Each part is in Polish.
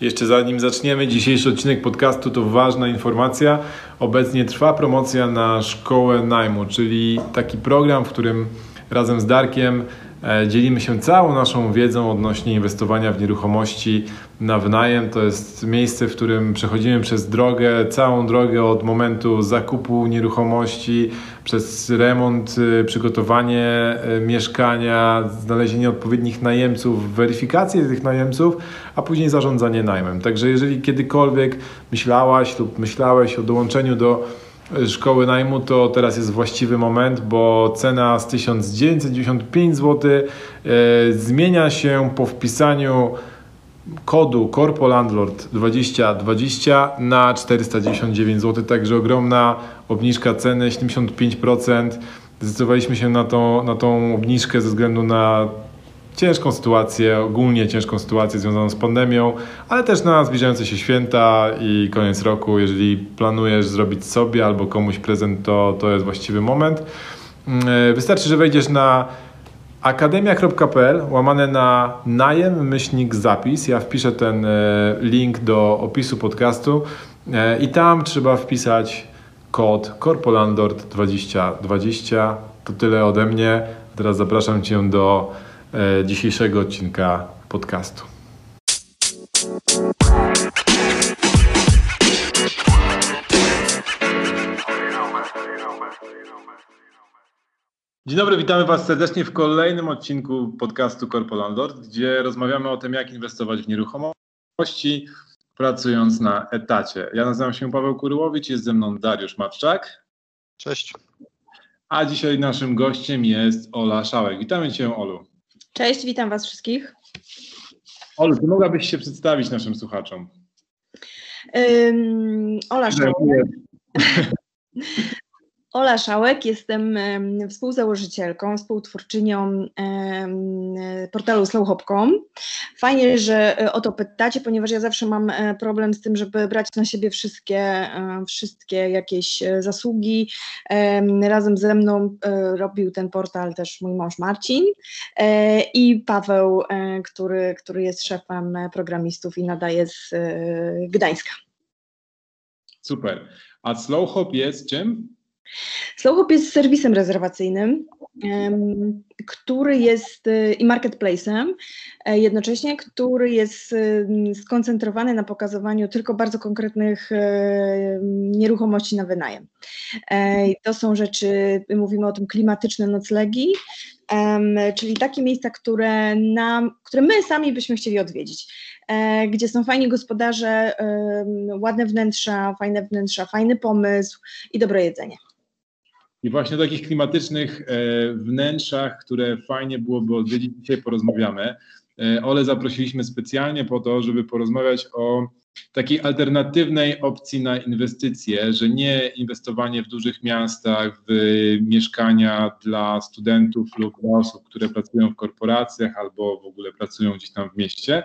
Jeszcze zanim zaczniemy dzisiejszy odcinek podcastu, to ważna informacja. Obecnie trwa promocja na szkołę najmu, czyli taki program, w którym razem z Darkiem dzielimy się całą naszą wiedzą odnośnie inwestowania w nieruchomości na wynajem. To jest miejsce, w którym przechodzimy przez drogę, całą drogę od momentu zakupu nieruchomości, przez remont, y, przygotowanie y, mieszkania, znalezienie odpowiednich najemców, weryfikację tych najemców, a później zarządzanie najmem. Także jeżeli kiedykolwiek myślałaś lub myślałeś o dołączeniu do szkoły najmu, to teraz jest właściwy moment, bo cena z 1995 zł e, zmienia się po wpisaniu kodu Corpo Landlord 2020 na 499 zł, także ogromna obniżka ceny, 75%. Zdecydowaliśmy się na tą, na tą obniżkę ze względu na ciężką sytuację, ogólnie ciężką sytuację związaną z pandemią, ale też na zbliżające się święta i koniec roku. Jeżeli planujesz zrobić sobie albo komuś prezent, to, to jest właściwy moment. Mm, e, wystarczy, że wejdziesz na akademia.pl łamane na najem myślnik zapis. Ja wpiszę ten e, link do opisu podcastu e, i tam trzeba wpisać kod Corpolandord 2020. To tyle ode mnie. Teraz zapraszam Cię do dzisiejszego odcinka podcastu. Dzień dobry, witamy Was serdecznie w kolejnym odcinku podcastu Corpo Landlord, gdzie rozmawiamy o tym, jak inwestować w nieruchomości, pracując na etacie. Ja nazywam się Paweł Kuryłowicz, jest ze mną Dariusz Matczak. Cześć. A dzisiaj naszym gościem jest Ola Szałek. Witamy Cię, Olu. Cześć, witam Was wszystkich. Olu, czy mogłabyś się przedstawić naszym słuchaczom? Um, Ola. Ola Szałek, jestem współzałożycielką, współtwórczynią portalu slowhop.com. Fajnie, że e, o to pytacie, ponieważ ja zawsze mam e, problem z tym, żeby brać na siebie wszystkie, e, wszystkie jakieś zasługi. Razem ze mną robił ten portal też mój mąż Marcin i Paweł, który, który jest szefem programistów i nadaje z Gdańska. Super. A Slowhop jest czym? Slowhop jest serwisem rezerwacyjnym, który jest y, i marketplace'em e, jednocześnie, który jest skoncentrowany na pokazywaniu tylko bardzo konkretnych e, nieruchomości na wynajem. E, to są rzeczy, mówimy o tym klimatyczne noclegi, czyli takie miejsca, które, nam, które my sami byśmy chcieli odwiedzić, gdzie są fajni gospodarze, ładne wnętrza, fajne wnętrza, fajny pomysł i dobre jedzenie. I właśnie o takich klimatycznych e, wnętrzach, które fajnie byłoby odwiedzić, dzisiaj porozmawiamy. E, Ole zaprosiliśmy specjalnie po to, żeby porozmawiać o takiej alternatywnej opcji na inwestycje, że nie inwestowanie w dużych miastach, w mieszkania dla studentów lub osób, które pracują w korporacjach albo w ogóle pracują gdzieś tam w mieście,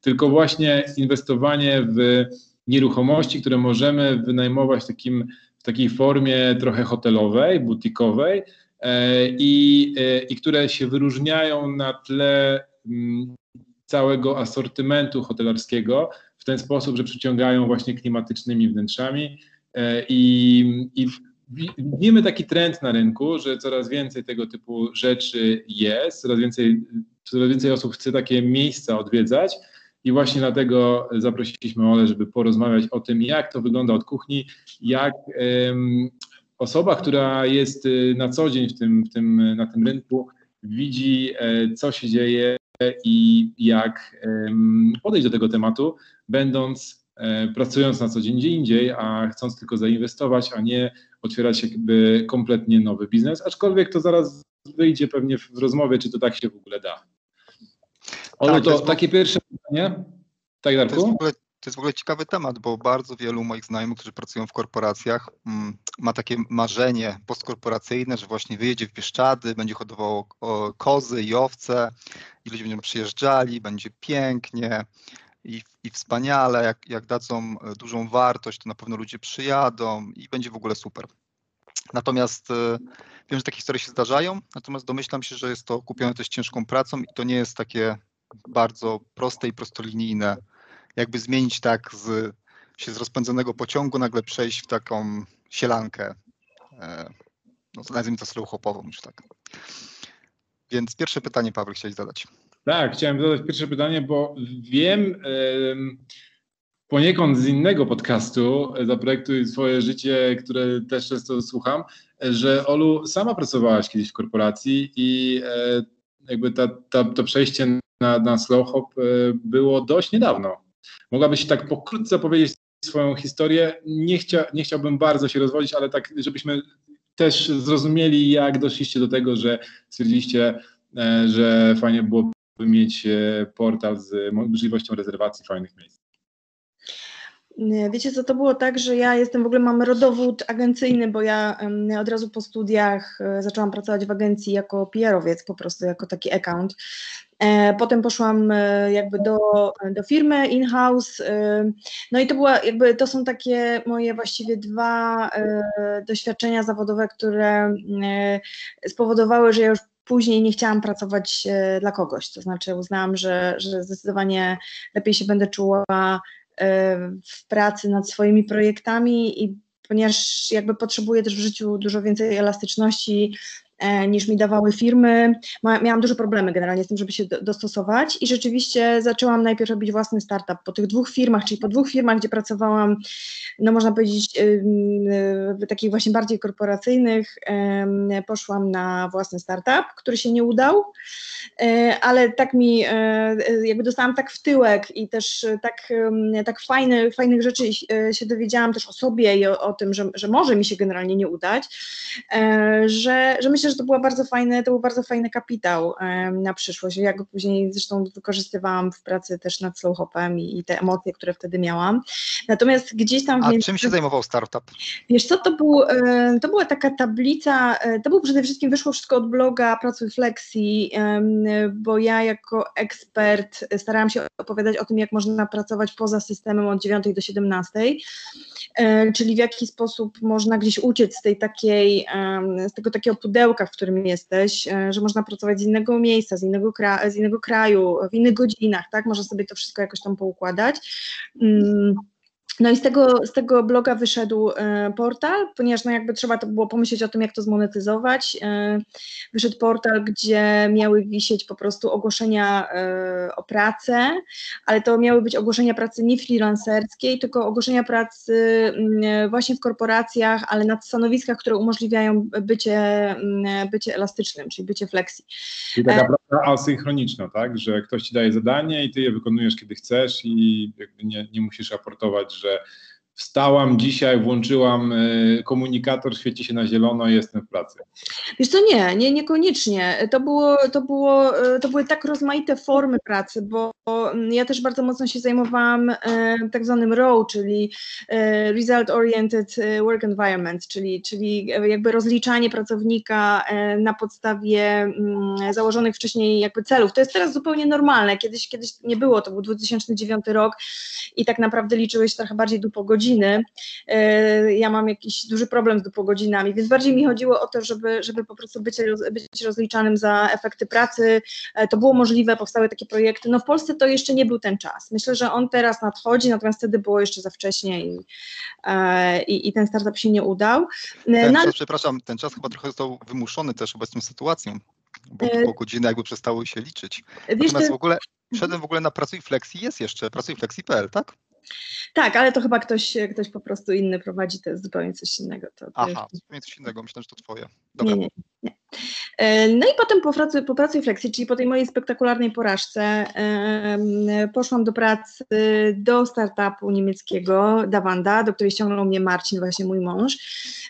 tylko właśnie inwestowanie w nieruchomości, które możemy wynajmować takim w takiej formie trochę hotelowej, butikowej e, i, e, i które się wyróżniają na tle mm, całego asortymentu hotelarskiego w ten sposób, że przyciągają właśnie klimatycznymi wnętrzami e, i, i widzimy taki trend na rynku, że coraz więcej tego typu rzeczy jest, coraz więcej, coraz więcej osób chce takie miejsca odwiedzać, i właśnie dlatego zaprosiliśmy Ole, żeby porozmawiać o tym, jak to wygląda od kuchni, jak um, osoba, która jest y, na co dzień w tym, w tym, na tym rynku, widzi, e, co się dzieje i jak podejść do tego tematu, będąc e, pracując na co dzień gdzie indziej, a chcąc tylko zainwestować, a nie otwierać jakby kompletnie nowy biznes, aczkolwiek to zaraz wyjdzie pewnie w rozmowie, czy to tak się w ogóle da. Ono tak, to, to takie pierwsze pytanie. Tak, Darku? To jest, ogóle, to jest w ogóle ciekawy temat, bo bardzo wielu moich znajomych, którzy pracują w korporacjach, mm, ma takie marzenie postkorporacyjne, że właśnie wyjedzie w Bieszczady, będzie hodowało kozy i owce i ludzie będą przyjeżdżali, będzie pięknie i, i wspaniale, jak, jak dadzą e, dużą wartość, to na pewno ludzie przyjadą i będzie w ogóle super. Natomiast e, wiem, że takie historie się zdarzają, natomiast domyślam się, że jest to kupione też ciężką pracą i to nie jest takie bardzo proste i prostolinijne, jakby zmienić tak z, się z rozpędzonego pociągu, nagle przejść w taką sielankę, e, no nazwijmy to slow hopową już tak. Więc pierwsze pytanie, Paweł, chciałeś zadać. Tak, chciałem zadać pierwsze pytanie, bo wiem poniekąd z innego podcastu Zaprojektuj swoje życie, które też często słucham, że Olu sama pracowałaś kiedyś w korporacji i e, jakby ta, ta, to przejście na, na slow hop e, było dość niedawno. Mogłabyś tak pokrótce powiedzieć swoją historię. Nie, chcia, nie chciałbym bardzo się rozwodzić, ale tak, żebyśmy też zrozumieli, jak doszliście do tego, że stwierdziliście, e, że fajnie byłoby mieć portal z możliwością rezerwacji fajnych miejsc. Wiecie co, to było tak, że ja jestem w ogóle, mam rodowód agencyjny, bo ja od razu po studiach e, zaczęłam pracować w agencji jako PR-owiec, po prostu jako taki account. E, potem poszłam e, jakby do, do firmy in-house. No i to była jakby, to są takie moje właściwie dwa doświadczenia zawodowe, które spowodowały, że ja już później nie chciałam pracować dla kogoś. To znaczy uznałam, że, że zdecydowanie lepiej się będę czuła w pracy nad swoimi projektami i ponieważ jakby potrzebuję też w życiu dużo więcej elastyczności e, niż mi dawały firmy. Miałam duże problemy generalnie z tym, żeby się dostosować i rzeczywiście zaczęłam najpierw robić własny startup po tych dwóch firmach, czyli po dwóch firmach, gdzie pracowałam, no można powiedzieć, takich właśnie bardziej korporacyjnych, poszłam na własny startup, który się nie udał. E, ale tak mi, e, e, jakby dostałam tak w tyłek i też tak, tak fajne, fajnych rzeczy się dowiedziałam też o sobie i o, o tym, że, że może mi się generalnie nie udać, że, że myślę, że to było bardzo fajne, to był bardzo fajny kapitał na przyszłość. Ja go później zresztą wykorzystywałam w pracy też nad slow hopem i, i te emocje, które wtedy miałam. Natomiast gdzieś tam... A czym się zajmował startup? Wiesz co, to, był, to była taka tablica, to był przede wszystkim, wyszło wszystko od bloga Pracuj Flexi, bo ja jako ekspert starałam się opowiadać o tym, jak można pracować poza systemem od 9 do 17, e, czyli w jaki sposób można gdzieś uciec z tej takiej, z tego takiego pudełka, w którym jesteś, e, że można pracować z innego miejsca, z innego, z innego kraju, w innych godzinach, tak, można sobie to wszystko jakoś tam poukładać. No i z tego, z tego bloga wyszedł e, portal, ponieważ no jakby trzeba to było pomyśleć o tym, jak to zmonetyzować. E, wyszedł portal, gdzie miały wisieć po prostu ogłoszenia e, o pracę, ale to miały być ogłoszenia pracy nie freelancerskiej, tylko ogłoszenia pracy mm, właśnie w korporacjach, ale na stanowiskach, które umożliwiają bycie, mm, bycie elastycznym, czyli bycie flexi. Czyli taka praca asynchroniczna, tak? Że ktoś ci daje zadanie i ty je wykonujesz, kiedy chcesz i jakby nie, nie musisz raportować, że Merci. Wstałam dzisiaj, włączyłam y, komunikator, świeci się na zielono i jestem w pracy. Wiesz co, nie, nie, niekoniecznie. To, było, to, było, y, to były tak rozmaite formy pracy, bo mm, ja też bardzo mocno się zajmowałam y, tak zwanym ROW, czyli Result Oriented Work Environment, czyli, czyli jakby rozliczanie pracownika na podstawie mm, założonych wcześniej jakby celów. To jest teraz zupełnie normalne. Kiedyś, kiedyś nie było, to był 2009 rok i tak naprawdę liczyłeś trochę bardziej do po godziny. E, ja mam jakiś duży problem z dupogodzinami, więc bardziej mi chodziło o to, żeby, żeby po prostu być, być rozliczanym za efekty pracy. E, to było możliwe, powstały takie projekty. No w Polsce to jeszcze nie był ten czas. Myślę, że on teraz nadchodzi, natomiast wtedy było jeszcze za wcześnie i, e, i, i ten startup się nie udał. Ten no, czas, przepraszam, ten czas chyba trochę został wymuszony też obecną sytuacją, bo, bo godziny jakby przestały się liczyć. Natomiast w ogóle Wszedłem w ogóle na Pracuj Flexi, jest jeszcze pracujflexi.pl, tak? Tak, ale to chyba ktoś, ktoś po prostu inny prowadzi, to jest zupełnie coś innego. To, to Aha, jest... zupełnie coś innego, myślę, że to twoje. Dobra. Nie, nie, no i potem po pracy, po pracy Flexi, czyli po tej mojej spektakularnej porażce, poszłam do pracy do startupu niemieckiego Davanda, do której ściągnął mnie Marcin, właśnie mój mąż,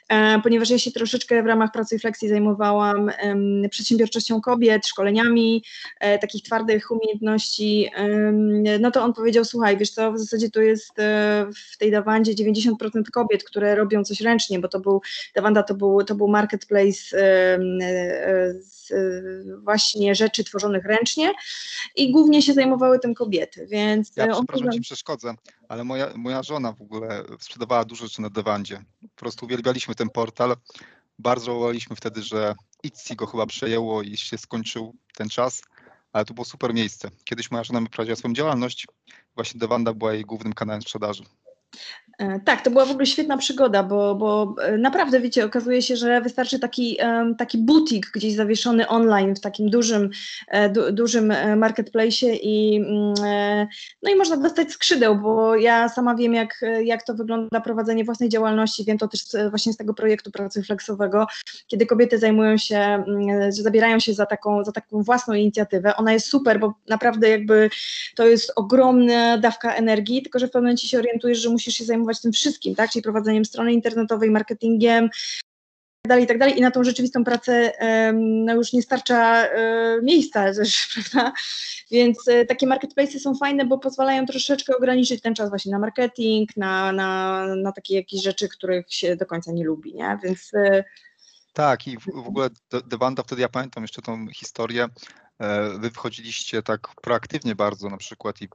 e, ponieważ ja się troszeczkę w ramach pracy Flexi zajmowałam przedsiębiorczością kobiet, szkoleniami, e, takich twardych umiejętności, no to on powiedział, słuchaj, wiesz co, w zasadzie to jest w tej Dawandzie 90% kobiet, które robią coś ręcznie, bo to był, Davanda to był, to był marketplace z właśnie rzeczy tworzonych ręcznie i głównie się zajmowały tym kobiety, więc... Ja przepraszam, Ci przeszkodzę, ale moja, moja żona w ogóle sprzedawała dużo rzeczy na Dewandzie. Po prostu uwielbialiśmy ten portal, bardzo żałowaliśmy wtedy, że Itzy go chyba przejęło i się skończył ten czas, ale to było super miejsce. Kiedyś moja żona prowadziła swoją działalność, właśnie Dewanda była jej głównym kanałem sprzedaży. E, tak, to była w ogóle świetna przygoda, bo, bo e, naprawdę, wiecie, okazuje się, że wystarczy taki, taki butik gdzieś zawieszony online w takim dużym, e, du, dużym marketplace i, mm, no i można dostać skrzydeł, bo ja sama wiem, jak, jak to wygląda prowadzenie własnej działalności, wiem to też właśnie z tego projektu pracy flexowego, kiedy kobiety zajmują się, mm, zabierają się za taką, za taką własną inicjatywę. Ona jest super, bo naprawdę jakby to jest ogromna dawka energii, tylko że w pewnym momencie się orientujesz, że musisz się zajmować tym wszystkim, tak? czyli prowadzeniem strony internetowej, marketingiem, tak dalej, i tak. I na tą rzeczywistą pracę no już nie starcza e, miejsca też, prawda? Więc e, takie marketplace są fajne, bo pozwalają troszeczkę ograniczyć ten czas właśnie na marketing, na, na, na takie jakieś rzeczy, których się do końca nie lubi, nie? Więc e, tak, i w, w ogóle Dewanda, wtedy ja pamiętam jeszcze tą historię, wy wchodziliście tak proaktywnie bardzo na przykład i e,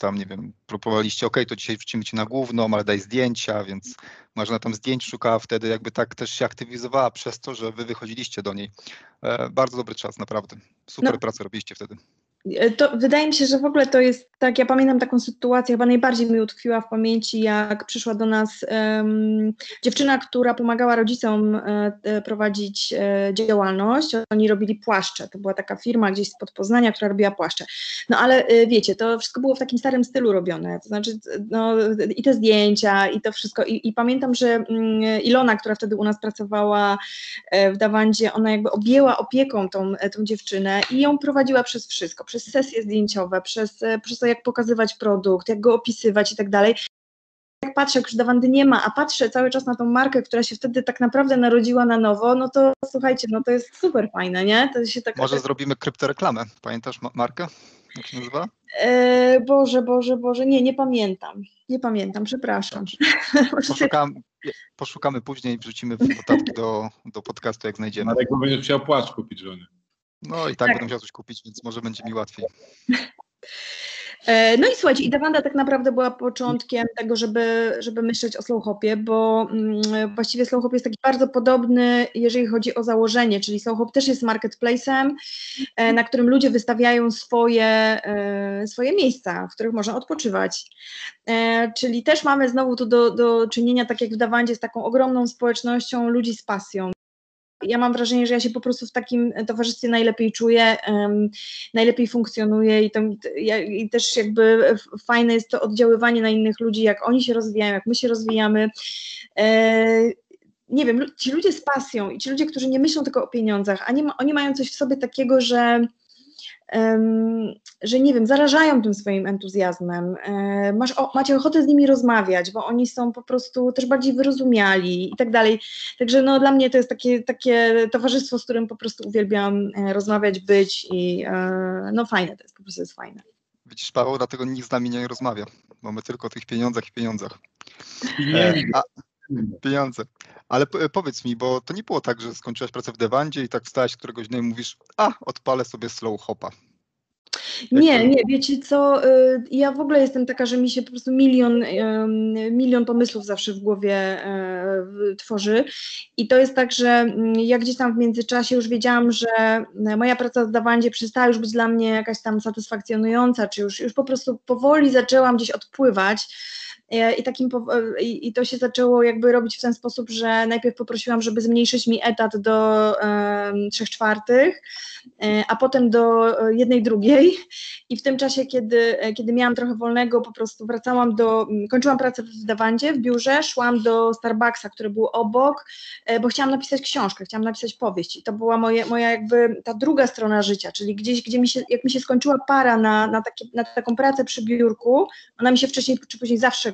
tam, nie wiem, proponowaliście, ok, to dzisiaj wrzucimy cię na główną, ale daj zdjęcia, więc Marzena tam zdjęć szukała wtedy, jakby tak też się aktywizowała przez to, że wy wychodziliście do niej. E, bardzo dobry czas, naprawdę. Super no. pracę robiliście wtedy. E, to wydaje mi się, że w ogóle to jest tak, ja pamiętam taką sytuację, chyba najbardziej mi utkwiła w pamięci, jak przyszła do nas um, dziewczyna, która pomagała rodzicom e, prowadzić e, działalność. Oni robili płaszcze. To była taka firma gdzieś spod Poznania, która robiła płaszcze. No ale e, wiecie, to wszystko było w takim starym stylu robione. To znaczy, no, i te zdjęcia, i to wszystko. I, i pamiętam, że mm, Ilona, która wtedy u nas pracowała e, w Dawandzie, ona jakby objęła opieką tą, e, tą dziewczynę i ją prowadziła przez wszystko przez sesje zdjęciowe, przez, e, przez to, jak pokazywać produkt, jak go opisywać i tak dalej. Jak patrzę, jak już Dawandy nie ma, a patrzę cały czas na tą markę, która się wtedy tak naprawdę narodziła na nowo, no to słuchajcie, no to jest super fajne, nie? To się tak, Może zrobimy kryptoreklamę. Pamiętasz markę? Jak się nazywa? E, Boże, Boże, Boże, nie, nie pamiętam. Nie pamiętam, przepraszam. Poszukam, poszukamy później, wrzucimy w notatki do, do podcastu, jak znajdziemy. Ale jak będziesz chciał płaszcz kupić żony. No i tak, tak. będę musiał coś kupić, więc może będzie mi łatwiej. E, no i słuchajcie, Idawanda tak naprawdę była początkiem tego, żeby, żeby myśleć o slowhopie, bo mm, właściwie slowhop jest taki bardzo podobny, jeżeli chodzi o założenie, czyli slowhop też jest marketplace'em, e, na którym ludzie wystawiają swoje, e, swoje miejsca, w których można odpoczywać. Czyli też mamy znowu tu do, do czynienia, tak jak w Dawandzie, z taką ogromną społecznością ludzi z pasją ja mam wrażenie, że ja się po prostu w takim towarzystwie najlepiej czuję, um, najlepiej funkcjonuję i, to, ja, i też jakby fajne jest to oddziaływanie na innych ludzi, jak oni się rozwijają, jak my się rozwijamy. E, nie wiem, ci ludzie z pasją i ci ludzie, którzy nie myślą tylko o pieniądzach, a nie oni mają coś w sobie takiego, że że nie wiem, zarażają tym swoim entuzjazmem. E, masz, o, macie ochotę z nimi rozmawiać, bo oni są po prostu też bardziej wyrozumiali i tak dalej. Także no, dla mnie to jest takie, takie towarzystwo, z którym po prostu uwielbiam e, rozmawiać, być i e, no fajne to jest, po prostu jest fajne. Widzisz, Paweł, dlatego nikt z nami nie rozmawia. Mamy tylko o tych pieniądzach i pieniądzach. a, pieniądze. Ale powiedz mi, bo to nie było tak, że skończyłaś pracę w Dewandzie i tak wstałaś któregoś dnia i mówisz, a odpalę sobie slow hopa. Nie, nie, wiecie co, y, ja w ogóle jestem taka, że mi się po prostu milion, milion pomysłów zawsze w głowie e, tworzy i to jest tak, że mm, ja gdzieś tam w międzyczasie już wiedziałam, że moja praca w Dawandzie przestała już być dla mnie jakaś tam satysfakcjonująca, czy już, już po prostu powoli zaczęłam gdzieś odpływać I, takim, e, I to się zaczęło jakby robić w ten sposób, że najpierw poprosiłam, żeby zmniejszyć mi etat do trzech czwartych, e, a potem do jednej drugiej. I w tym czasie, kiedy, kiedy miałam trochę wolnego, po prostu wracałam do, kończyłam pracę w Dawandzie, w biurze, szłam do Starbucksa, który był obok, bo chciałam napisać książkę, chciałam napisać powieść. I to była moje, moja jakby ta druga strona życia, czyli gdzieś, gdzie mi się, jak mi się skończyła para na, na, takie, na taką pracę przy biurku, ona mi się wcześniej czy później zawsze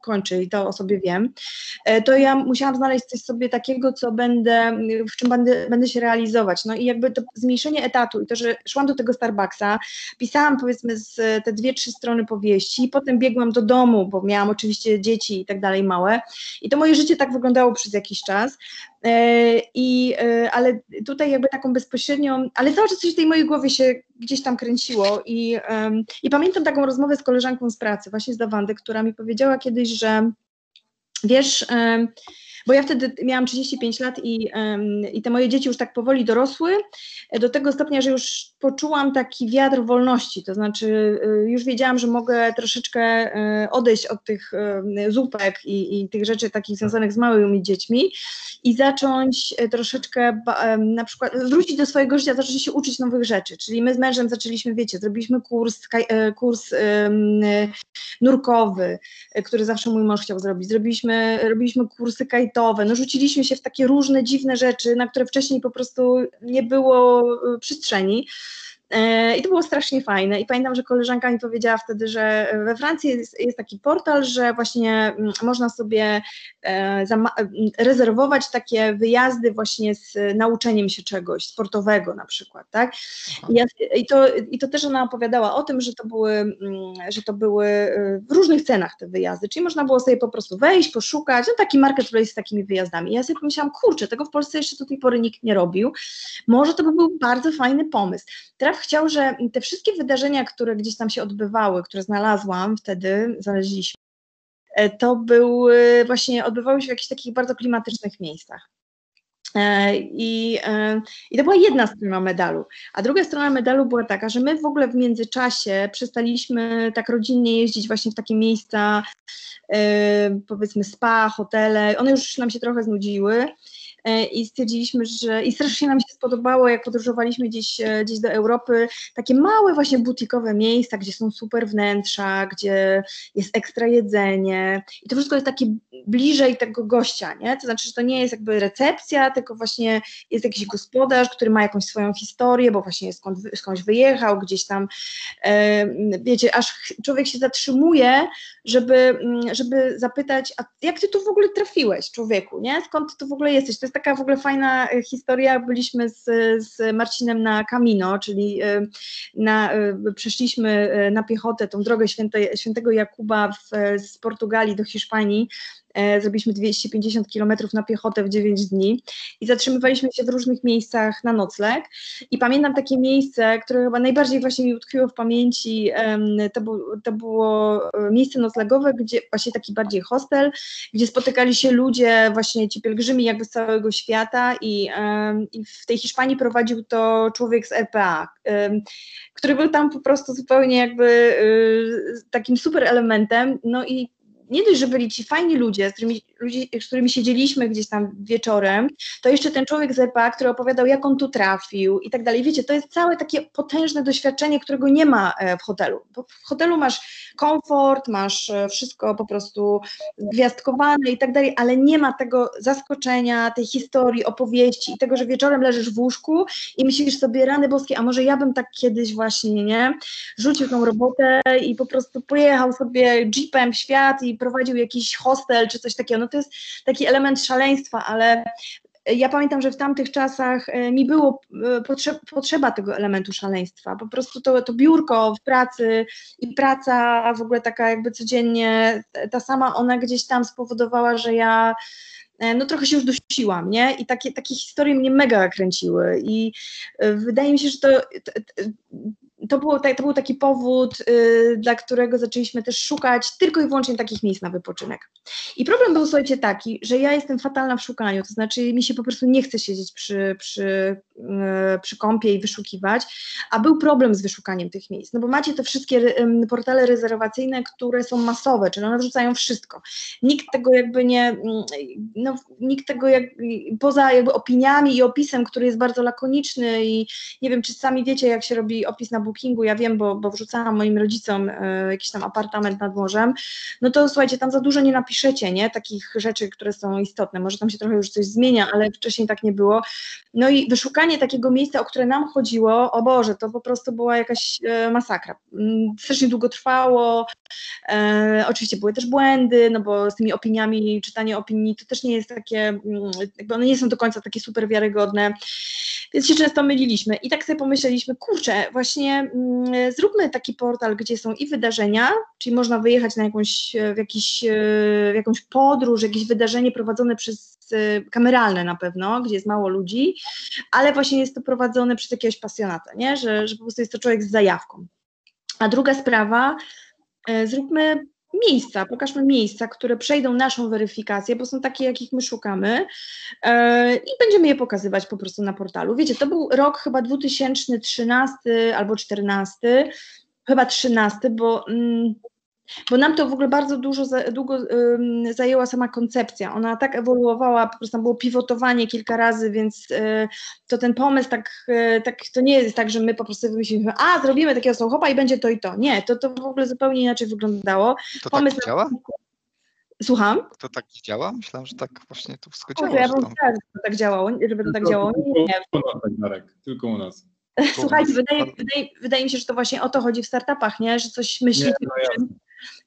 kończy i to o sobie wiem, e, to ja musiałam znaleźć coś sobie takiego, co będę, w czym będę, będę się realizować. No i jakby to zmniejszenie etatu i to, że szłam do tego Starbucksa, pisałam powiedzmy z te dwie, trzy strony powieści, potem biegłam do domu, bo miałam oczywiście dzieci i tak dalej małe i to moje życie tak wyglądało przez jakiś czas. E, I, e, ale tutaj jakby taką bezpośrednią, ale cały czas coś w tej mojej głowie się gdzieś tam kręciło i, i pamiętam taką rozmowę z koleżanką z pracy, właśnie z Dawandy, która mi powiedziała kiedyś, że wiesz, bo ja wtedy miałam 35 lat i, i te moje dzieci już tak powoli dorosły, do tego stopnia, że już poczułam taki wiatr wolności, to znaczy już wiedziałam, że mogę troszeczkę odejść od tych zupek i, i tych rzeczy takich związanych z małymi dziećmi i zacząć troszeczkę na przykład wrócić do swojego życia, zacząć się uczyć nowych rzeczy, czyli my z mężem zaczęliśmy, wiecie, zrobiliśmy kurs, kurs nurkowy, który zawsze mój mąż chciał zrobić, zrobiliśmy, robiliśmy kursy no rzuciliśmy się w takie różne dziwne rzeczy, na które wcześniej po prostu nie było e, przestrzeni. E, I to było strasznie fajne. I pamiętam, że koleżanka mi powiedziała wtedy, że we Francji jest, jest taki portal, że właśnie mm, można sobie e, rezerwować takie wyjazdy właśnie z nauczeniem się czegoś sportowego na przykład, tak? I, to, I to też ona opowiadała o tym, że to były, mm, że to były e, w różnych cenach te wyjazdy, czyli można było sobie po prostu wejść, poszukać, no taki marketplace z takimi wyjazdami. I ja sobie pomyślałam, kurczę, tego w Polsce jeszcze do tej pory nikt nie robił. Może to by był bardzo fajny pomysł. Traf chciał, że te wszystkie wydarzenia, które gdzieś tam się odbywały, które znalazłam wtedy, znaleźliśmy, e, to były właśnie, odbywały się w jakichś takich bardzo klimatycznych miejscach. E, I, e, I to była jedna strona medalu. A druga strona medalu była taka, że my w ogóle w międzyczasie przestaliśmy tak rodzinnie jeździć właśnie w takie miejsca, powiedzmy spa, hotele. One już nam się trochę znudziły. E, i stwierdziliśmy, że i strasznie nam się spodobało, jak podróżowaliśmy gdzieś, e, gdzieś do Europy, takie małe właśnie butikowe miejsca, gdzie są super wnętrza, gdzie jest ekstra jedzenie i to wszystko jest takie bliżej tego gościa, nie? To znaczy, że to nie jest jakby recepcja, tylko właśnie jest jakiś gospodarz, który ma jakąś swoją historię, bo właśnie skąd, skądś wyjechał, gdzieś tam, e, wiecie, aż człowiek się zatrzymuje, żeby, mm, żeby zapytać, a jak ty tu w ogóle trafiłeś, człowieku, nie? Skąd ty tu w ogóle jesteś? Jest taka w ogóle fajna e, historia. Byliśmy z, z Marcinem na Camino, czyli e, na, e, przeszliśmy na piechotę tą drogę święte, świętego Jakuba w, z Portugalii do Hiszpanii zrobiliśmy 250 km na piechotę w 9 dni i zatrzymywaliśmy się w różnych miejscach na nocleg. I pamiętam takie miejsce, które chyba najbardziej właśnie mi utkwiło w pamięci, to, to było e, miejsce noclegowe, gdzie właśnie taki bardziej hostel, gdzie spotykali się ludzie, właśnie ci pielgrzymi jakby z całego świata i, i w tej Hiszpanii prowadził to człowiek z RPA, który był tam po prostu zupełnie jakby y, takim super elementem, no i nie dość, że byli ci fajni ludzie, z którymi, ludzi, z którymi siedzieliśmy gdzieś tam wieczorem, to jeszcze ten człowiek z EPA, który opowiadał, jak on tu trafił i tak dalej. Wiecie, to jest całe takie potężne doświadczenie, którego nie ma e, w hotelu. Bo w hotelu masz komfort, masz e, wszystko po prostu gwiazdkowane i tak dalej, ale nie ma tego zaskoczenia, tej historii, opowieści i tego, że wieczorem leżysz w łóżku i myślisz sobie, rany boskie, a może ja bym tak kiedyś właśnie, nie, rzucił tą robotę i po prostu pojechał sobie jeepem w świat i prowadził jakiś hostel czy coś takiego. No to jest taki element szaleństwa, ale ja pamiętam, że w tamtych czasach e, mi było e, potrzeba, potrzeba tego elementu szaleństwa. Po prostu to, to biurko w pracy i praca w ogóle taka jakby codziennie, ta sama, ona gdzieś tam spowodowała, że ja e, no trochę się już dusiłam, nie? I takie, takie historie mnie mega kręciły i wydaje mi się, że to, to, to, było, to był taki powód, yy, dla którego zaczęliśmy też szukać tylko i wyłącznie takich miejsc na wypoczynek. I problem był, słuchajcie, taki, że ja jestem fatalna w szukaniu, to znaczy mi się po prostu nie chce siedzieć przy, przy, przy kąpie i wyszukiwać, a był problem z wyszukaniem tych miejsc, no bo macie te wszystkie portale rezerwacyjne, które są masowe, czyli one wrzucają wszystko. Nikt tego jakby nie, no, nikt tego jak, poza jakby opiniami i opisem, który jest bardzo lakoniczny i nie wiem, czy sami wiecie, jak się robi opis na bookingu, ja wiem, bo, bo wrzucałam moim rodzicom e, jakiś tam apartament nad morzem, no to słuchajcie, tam za dużo nie napiszecie, nie, takich rzeczy, które są istotne, może tam się trochę już coś zmienia, ale wcześniej tak nie było. No i wyszukanie takiego miejsca, o które nam chodziło, o Boże, to po prostu była jakaś e, masakra. Mm, strasznie długo trwało, e, oczywiście były też błędy, no bo z tymi opiniami, czytanie opinii to też nie jest takie, mm, jakby one nie są do końca takie super wiarygodne, więc się często myliliśmy i tak sobie pomyśleliśmy, kurczę, właśnie mm, zróbmy taki portal, gdzie są i wydarzenia, czyli można wyjechać na jakąś, w, jakiś, e, w jakąś podróż, jakieś wydarzenie prowadzone przez e, kameralne na pewno, gdzie jest mało ludzi, ale właśnie jest to prowadzone przez jakiegoś pasjonata, nie? Że, że po prostu jest to człowiek z zajawką. A druga sprawa, e, zróbmy miejsca, pokażmy miejsca, które przejdą naszą weryfikację, bo są takie, jakich my szukamy e, i będziemy je pokazywać po prostu na portalu. Wiecie, to był rok chyba 2013 albo 2014, chyba 13, bo... Mm, bo nam to w ogóle bardzo dużo, długo zajęła sama koncepcja. Ona tak ewoluowała, po prostu tam było pivotowanie kilka razy, więc y, to ten pomysł tak, y, tak, to nie jest tak, że my po prostu wymyśliliśmy, a zrobimy takiego sohopa i będzie to i to. Nie, to, to w ogóle zupełnie inaczej wyglądało. To tak pomysł tak działa? Słucham? To tak działa? Myślałam, że tak właśnie to wszystko działa. Ja bym chciała, żeby to tak działało, żeby to tak działało. Nie, nie. Tylko u nas, tak, tylko u nas. Słuchajcie, wydaje, wydaje, wydaje, mi się, że to właśnie o to chodzi w startupach, nie? że coś myślicie, nie, no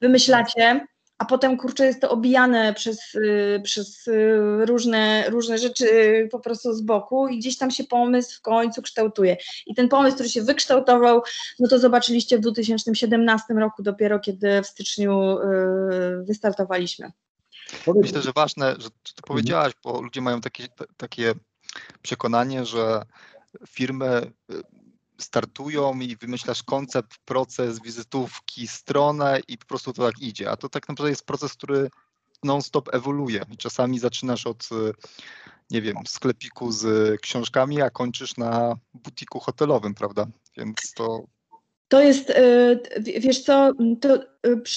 wymyślacie, a potem kurczę jest to obijane przez, y, przez y, różne, różne rzeczy po prostu z boku i gdzieś tam się pomysł w końcu kształtuje. I ten pomysł, który się wykształtował, no to zobaczyliście w 2017 roku dopiero, kiedy w styczniu y, wystartowaliśmy. Myślę, że ważne, że, że to powiedziałaś, bo ludzie mają takie, takie przekonanie, że firmy startują i wymyślasz koncept, proces, wizytówki, stronę i po prostu to tak idzie. A to tak naprawdę jest proces, który non-stop ewoluuje. Czasami zaczynasz od, nie wiem, sklepiku z książkami, a kończysz na butiku hotelowym, prawda? Więc to. To jest, e, wiesz co, to, e,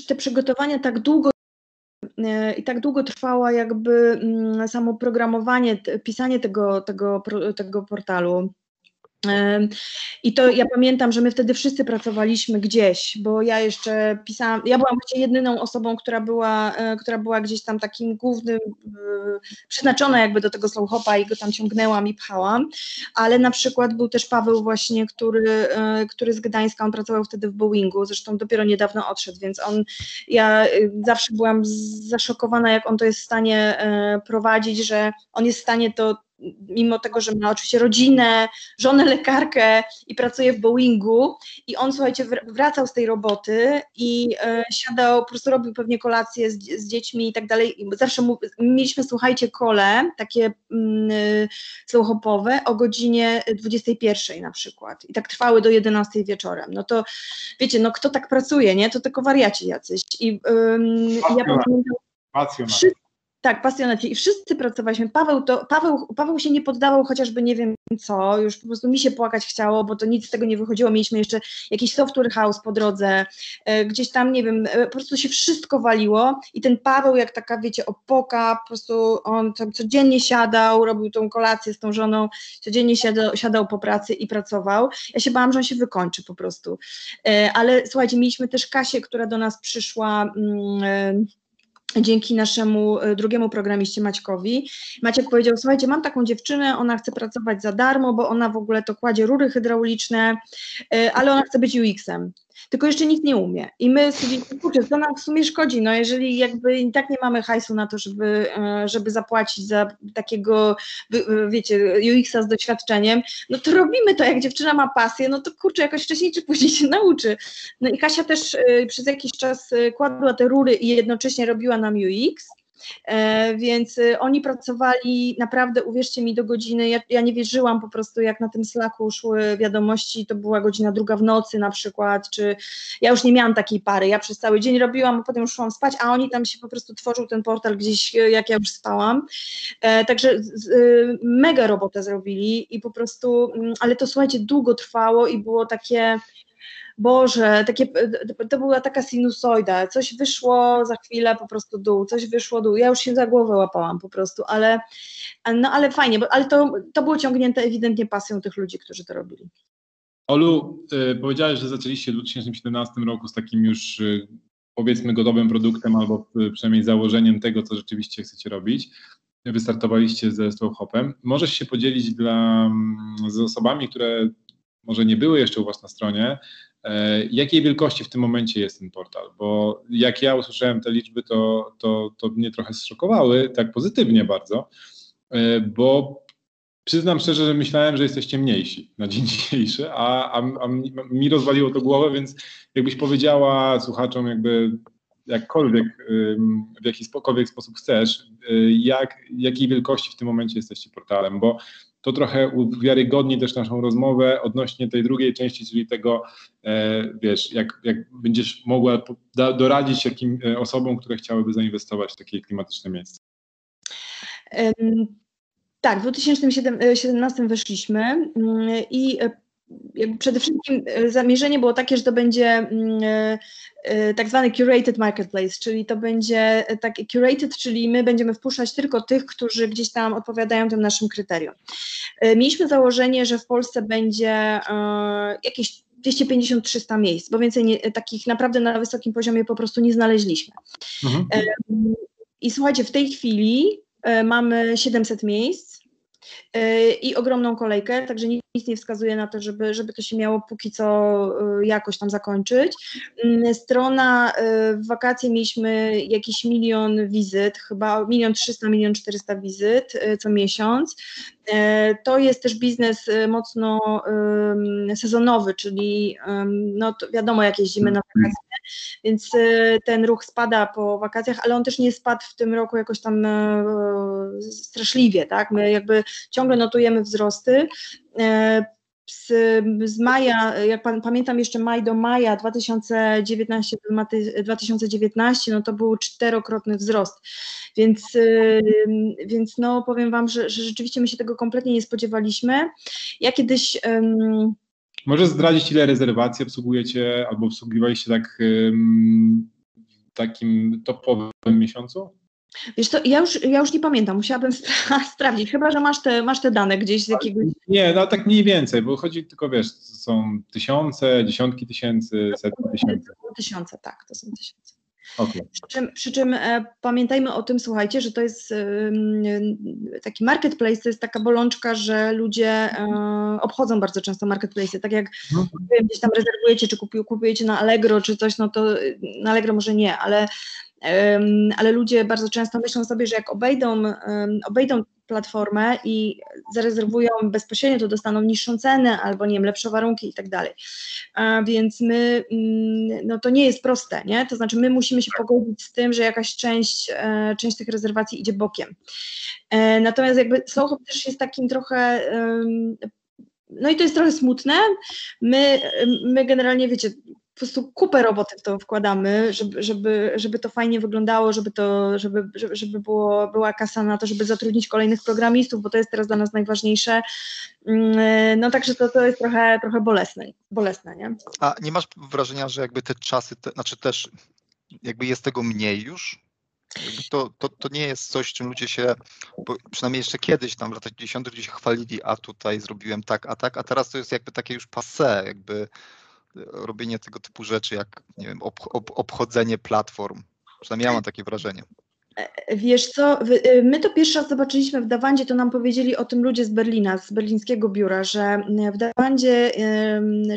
te przygotowania tak długo i tak długo trwało jakby mm, samo programowanie, pisanie tego, tego, tego portalu i to ja pamiętam, że my wtedy wszyscy pracowaliśmy gdzieś, bo ja jeszcze pisałam, ja byłam właściwie jedyną osobą, która była, e, która była gdzieś tam takim głównym, e, przeznaczona jakby do tego slow i go tam ciągnęłam i pchałam, ale na przykład był też Paweł właśnie, który, e, który z Gdańska, on pracował wtedy w Boeingu, zresztą dopiero niedawno odszedł, więc on, ja zawsze byłam zaszokowana, jak on to jest w stanie prowadzić, że on jest w stanie to mimo tego, że ma oczywiście rodzinę, żonę lekarkę i pracuje w Boeingu i on, słuchajcie, wracał z tej roboty i e, siadał, po prostu robił pewnie kolację z, z dziećmi i tak dalej. I zawsze mu, mieliśmy, słuchajcie, kole, takie mm, slow-hopowe o godzinie 21 na przykład i tak trwały do 11 wieczorem. No to wiecie, no kto tak pracuje, nie? To tylko wariaci jacyś. I ym, ja pamiętam, wszyscy, tak, pasjonaci. I wszyscy pracowaliśmy. Paweł, to, Paweł, Paweł się nie poddawał, chociażby nie wiem co, już po prostu mi się płakać chciało, bo to nic z tego nie wychodziło. Mieliśmy jeszcze jakiś software house po drodze, e, gdzieś tam, nie wiem, e, po prostu się wszystko waliło i ten Paweł, jak taka, wiecie, opoka, po prostu on tam codziennie siadał, robił tą kolację z tą żoną, codziennie siadał, siadał po pracy i pracował. Ja się bałam, że on się wykończy po prostu. E, ale słuchajcie, mieliśmy też Kasię, która do nas przyszła. Mm, dzięki naszemu e, drugiemu programiście Maćkowi. Maciek powiedział, słuchajcie, mam taką dziewczynę, ona chce pracować za darmo, bo ona w ogóle to kładzie rury hydrauliczne, e, ale ona chce być UX-em tylko jeszcze nikt nie umie. I my stwierdziliśmy, kurczę, to nam w sumie szkodzi, no jeżeli jakby i tak nie mamy hajsu na to, żeby, e, żeby zapłacić za takiego, wiecie, UX-a z doświadczeniem, no to robimy to, jak dziewczyna ma pasję, no to kurczę, jakoś wcześniej czy później się nauczy. No i Kasia też e, przez jakiś czas e, kładła te rury i jednocześnie robiła nam UX, E, więc y, oni pracowali naprawdę, uwierzcie mi, do godziny, ja, ja, nie wierzyłam po prostu, jak na tym Slacku szły wiadomości, to była godzina druga w nocy na przykład, czy ja już nie miałam takiej pary, ja przez cały dzień robiłam, a potem już szłam spać, a oni tam się po prostu tworzył ten portal gdzieś, y, jak ja już spałam, e, także y, mega robotę zrobili i po prostu, mm, ale to słuchajcie, długo trwało i było takie Boże, takie, to była taka sinusoida, coś wyszło za chwilę po prostu dół, coś wyszło dół, ja już się za głowę łapałam po prostu, ale, no ale fajnie, bo, ale to, to było ciągnięte ewidentnie pasją tych ludzi, którzy to robili. Olu, y, powiedziałeś, że zaczęliście w 2017 roku z takim już y, powiedzmy gotowym produktem albo y, przynajmniej założeniem tego, co rzeczywiście chcecie robić. Wystartowaliście ze Slow Hopem. Możesz się podzielić dla, mm, z osobami, które może nie były jeszcze u Was na stronie, jakiej wielkości w tym momencie jest ten portal? Bo jak ja usłyszałem te liczby, to, to, to mnie trochę zszokowały, tak pozytywnie bardzo, e, bo przyznam szczerze, że myślałem, że jesteście mniejsi na dzień dzisiejszy, a, a, a mi rozwaliło to głowę, więc jakbyś powiedziała słuchaczom jakby jakkolwiek, w jakikolwiek sposób chcesz, e, jak, jakiej wielkości w tym momencie jesteście portalem, bo to trochę uwiarygodni też naszą rozmowę odnośnie tej drugiej części, czyli tego, e, wiesz, jak, jak będziesz mogła doradzić jakim e, osobom, które chciałyby zainwestować w takie klimatyczne miejsce. Tak, w 2017 weszliśmy mm, i przede wszystkim zamierzenie było takie, że to będzie mm, E, tak zwany curated marketplace, czyli to będzie tak curated, czyli my będziemy wpuszczać tylko tych, którzy gdzieś tam odpowiadają tym naszym kryterium. E, mieliśmy założenie, że w Polsce będzie e, jakieś 250-300 miejsc, bo więcej nie, takich naprawdę na wysokim poziomie po prostu nie znaleźliśmy. Mhm. I słuchajcie, w tej chwili mamy 700 miejsc, i ogromną kolejkę, także nic nie wskazuje na to, żeby, żeby to się miało póki co y, jakoś tam zakończyć. Mm, strona y, w wakacje mieliśmy jakiś milion wizyt, chyba milion trzysta, milion czterysta wizyt y, co miesiąc. To jest też biznes mocno sezonowy, czyli no wiadomo, jak jeździmy na wakacje, więc ten ruch spada po wakacjach, ale on też nie spadł w tym roku jakoś tam straszliwie, tak? My jakby ciągle notujemy wzrosty. Z, z maja, jak pan, pamiętam jeszcze maj do maja 2019, 2019, no to był czterokrotny wzrost. Więc, e, więc no powiem Wam, że, że rzeczywiście my się tego kompletnie nie spodziewaliśmy. Ja kiedyś. Um, Może zdradzić, ile rezerwacji obsługujecie albo obsługiwaliście tak w takim topowym miesiącu? Wiesz to ja już, ja już nie pamiętam, musiałabym spra sprawdzić, chyba, że masz te, masz te dane gdzieś z jakiegoś... Nie, no tak mniej więcej, bo chodzi tylko, wiesz, są tysiące, dziesiątki tysięcy, setki tysięcy. Tysiące, tak, to są tysiące. Okay. Przy czym, przy czym e, pamiętajmy o tym, słuchajcie, że to jest e, taki marketplace, to jest taka bolączka, że ludzie e, obchodzą bardzo często marketplace. Tak jak no. gdzieś tam rezerwujecie, czy kupujecie na Allegro, czy coś, no to na Allegro może nie, ale ale ludzie bardzo często myślą sobie, że jak obejdą, obejdą platformę i zarezerwują bezpośrednio, to dostaną niższą cenę albo nie wiem, lepsze warunki i tak dalej. Więc my, mm, no to nie jest proste, nie? To znaczy my musimy się pogodzić z tym, że jakaś część, e, część tych rezerwacji idzie bokiem. E, natomiast jakby Soho też jest takim trochę no i to jest trochę smutne. My, my generalnie, wiecie, po prostu kupę roboty w to wkładamy, żeby, żeby, żeby to fajnie wyglądało, żeby to, żeby, żeby, było, była kasa na to, żeby zatrudnić kolejnych programistów, bo to jest teraz dla nas najważniejsze. Mm, no także to, to jest trochę, trochę bolesne, bolesne, nie? A nie masz wrażenia, że jakby te czasy, te, znaczy też jakby jest tego mniej już? To, to, to nie jest coś, czym ludzie się, przynajmniej jeszcze kiedyś tam w latach 90. ludzie się chwalili, a tutaj zrobiłem tak, a tak, a teraz to jest jakby takie już passe, jakby robienie tego typu rzeczy, jak nie wiem, ob, ob, obchodzenie platform. Przynajmniej ja mam takie wrażenie. E, wiesz co, y, my to pierwszy raz zobaczyliśmy w Dawandzie, to nam powiedzieli o tym ludzie z Berlina, z berlińskiego biura, że w Dawandzie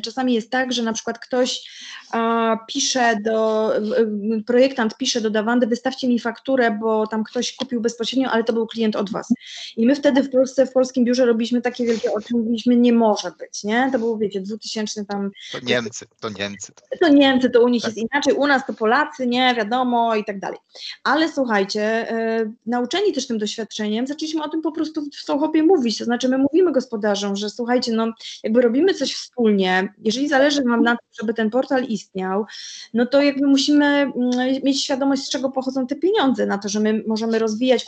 czasami jest tak, że na przykład ktoś pisze do, projektant pisze do Dawandy, wystawcie mi fakturę, bo tam ktoś kupił bezpośrednio, ale to był klient od was. I my wtedy w Polsce, w polskim biurze robiliśmy takie wielkie oczy, mówiliśmy, nie może być, nie? To było, wiecie, 2000 tam... To Niemcy, to Niemcy. To Niemcy, to u nich tak. jest inaczej, u nas to Polacy, nie, wiadomo i tak dalej. Ale słuchajcie, e, nauczeni też tym doświadczeniem, zaczęliśmy o tym po prostu w Sochopie mówić, to znaczy my mówimy gospodarzom, że słuchajcie, no jakby robimy coś wspólnie, jeżeli zależy wam na tym, żeby ten portal istniał, no to jakby musimy mm, mieć świadomość, z czego pochodzą te pieniądze, na to, że my możemy rozwijać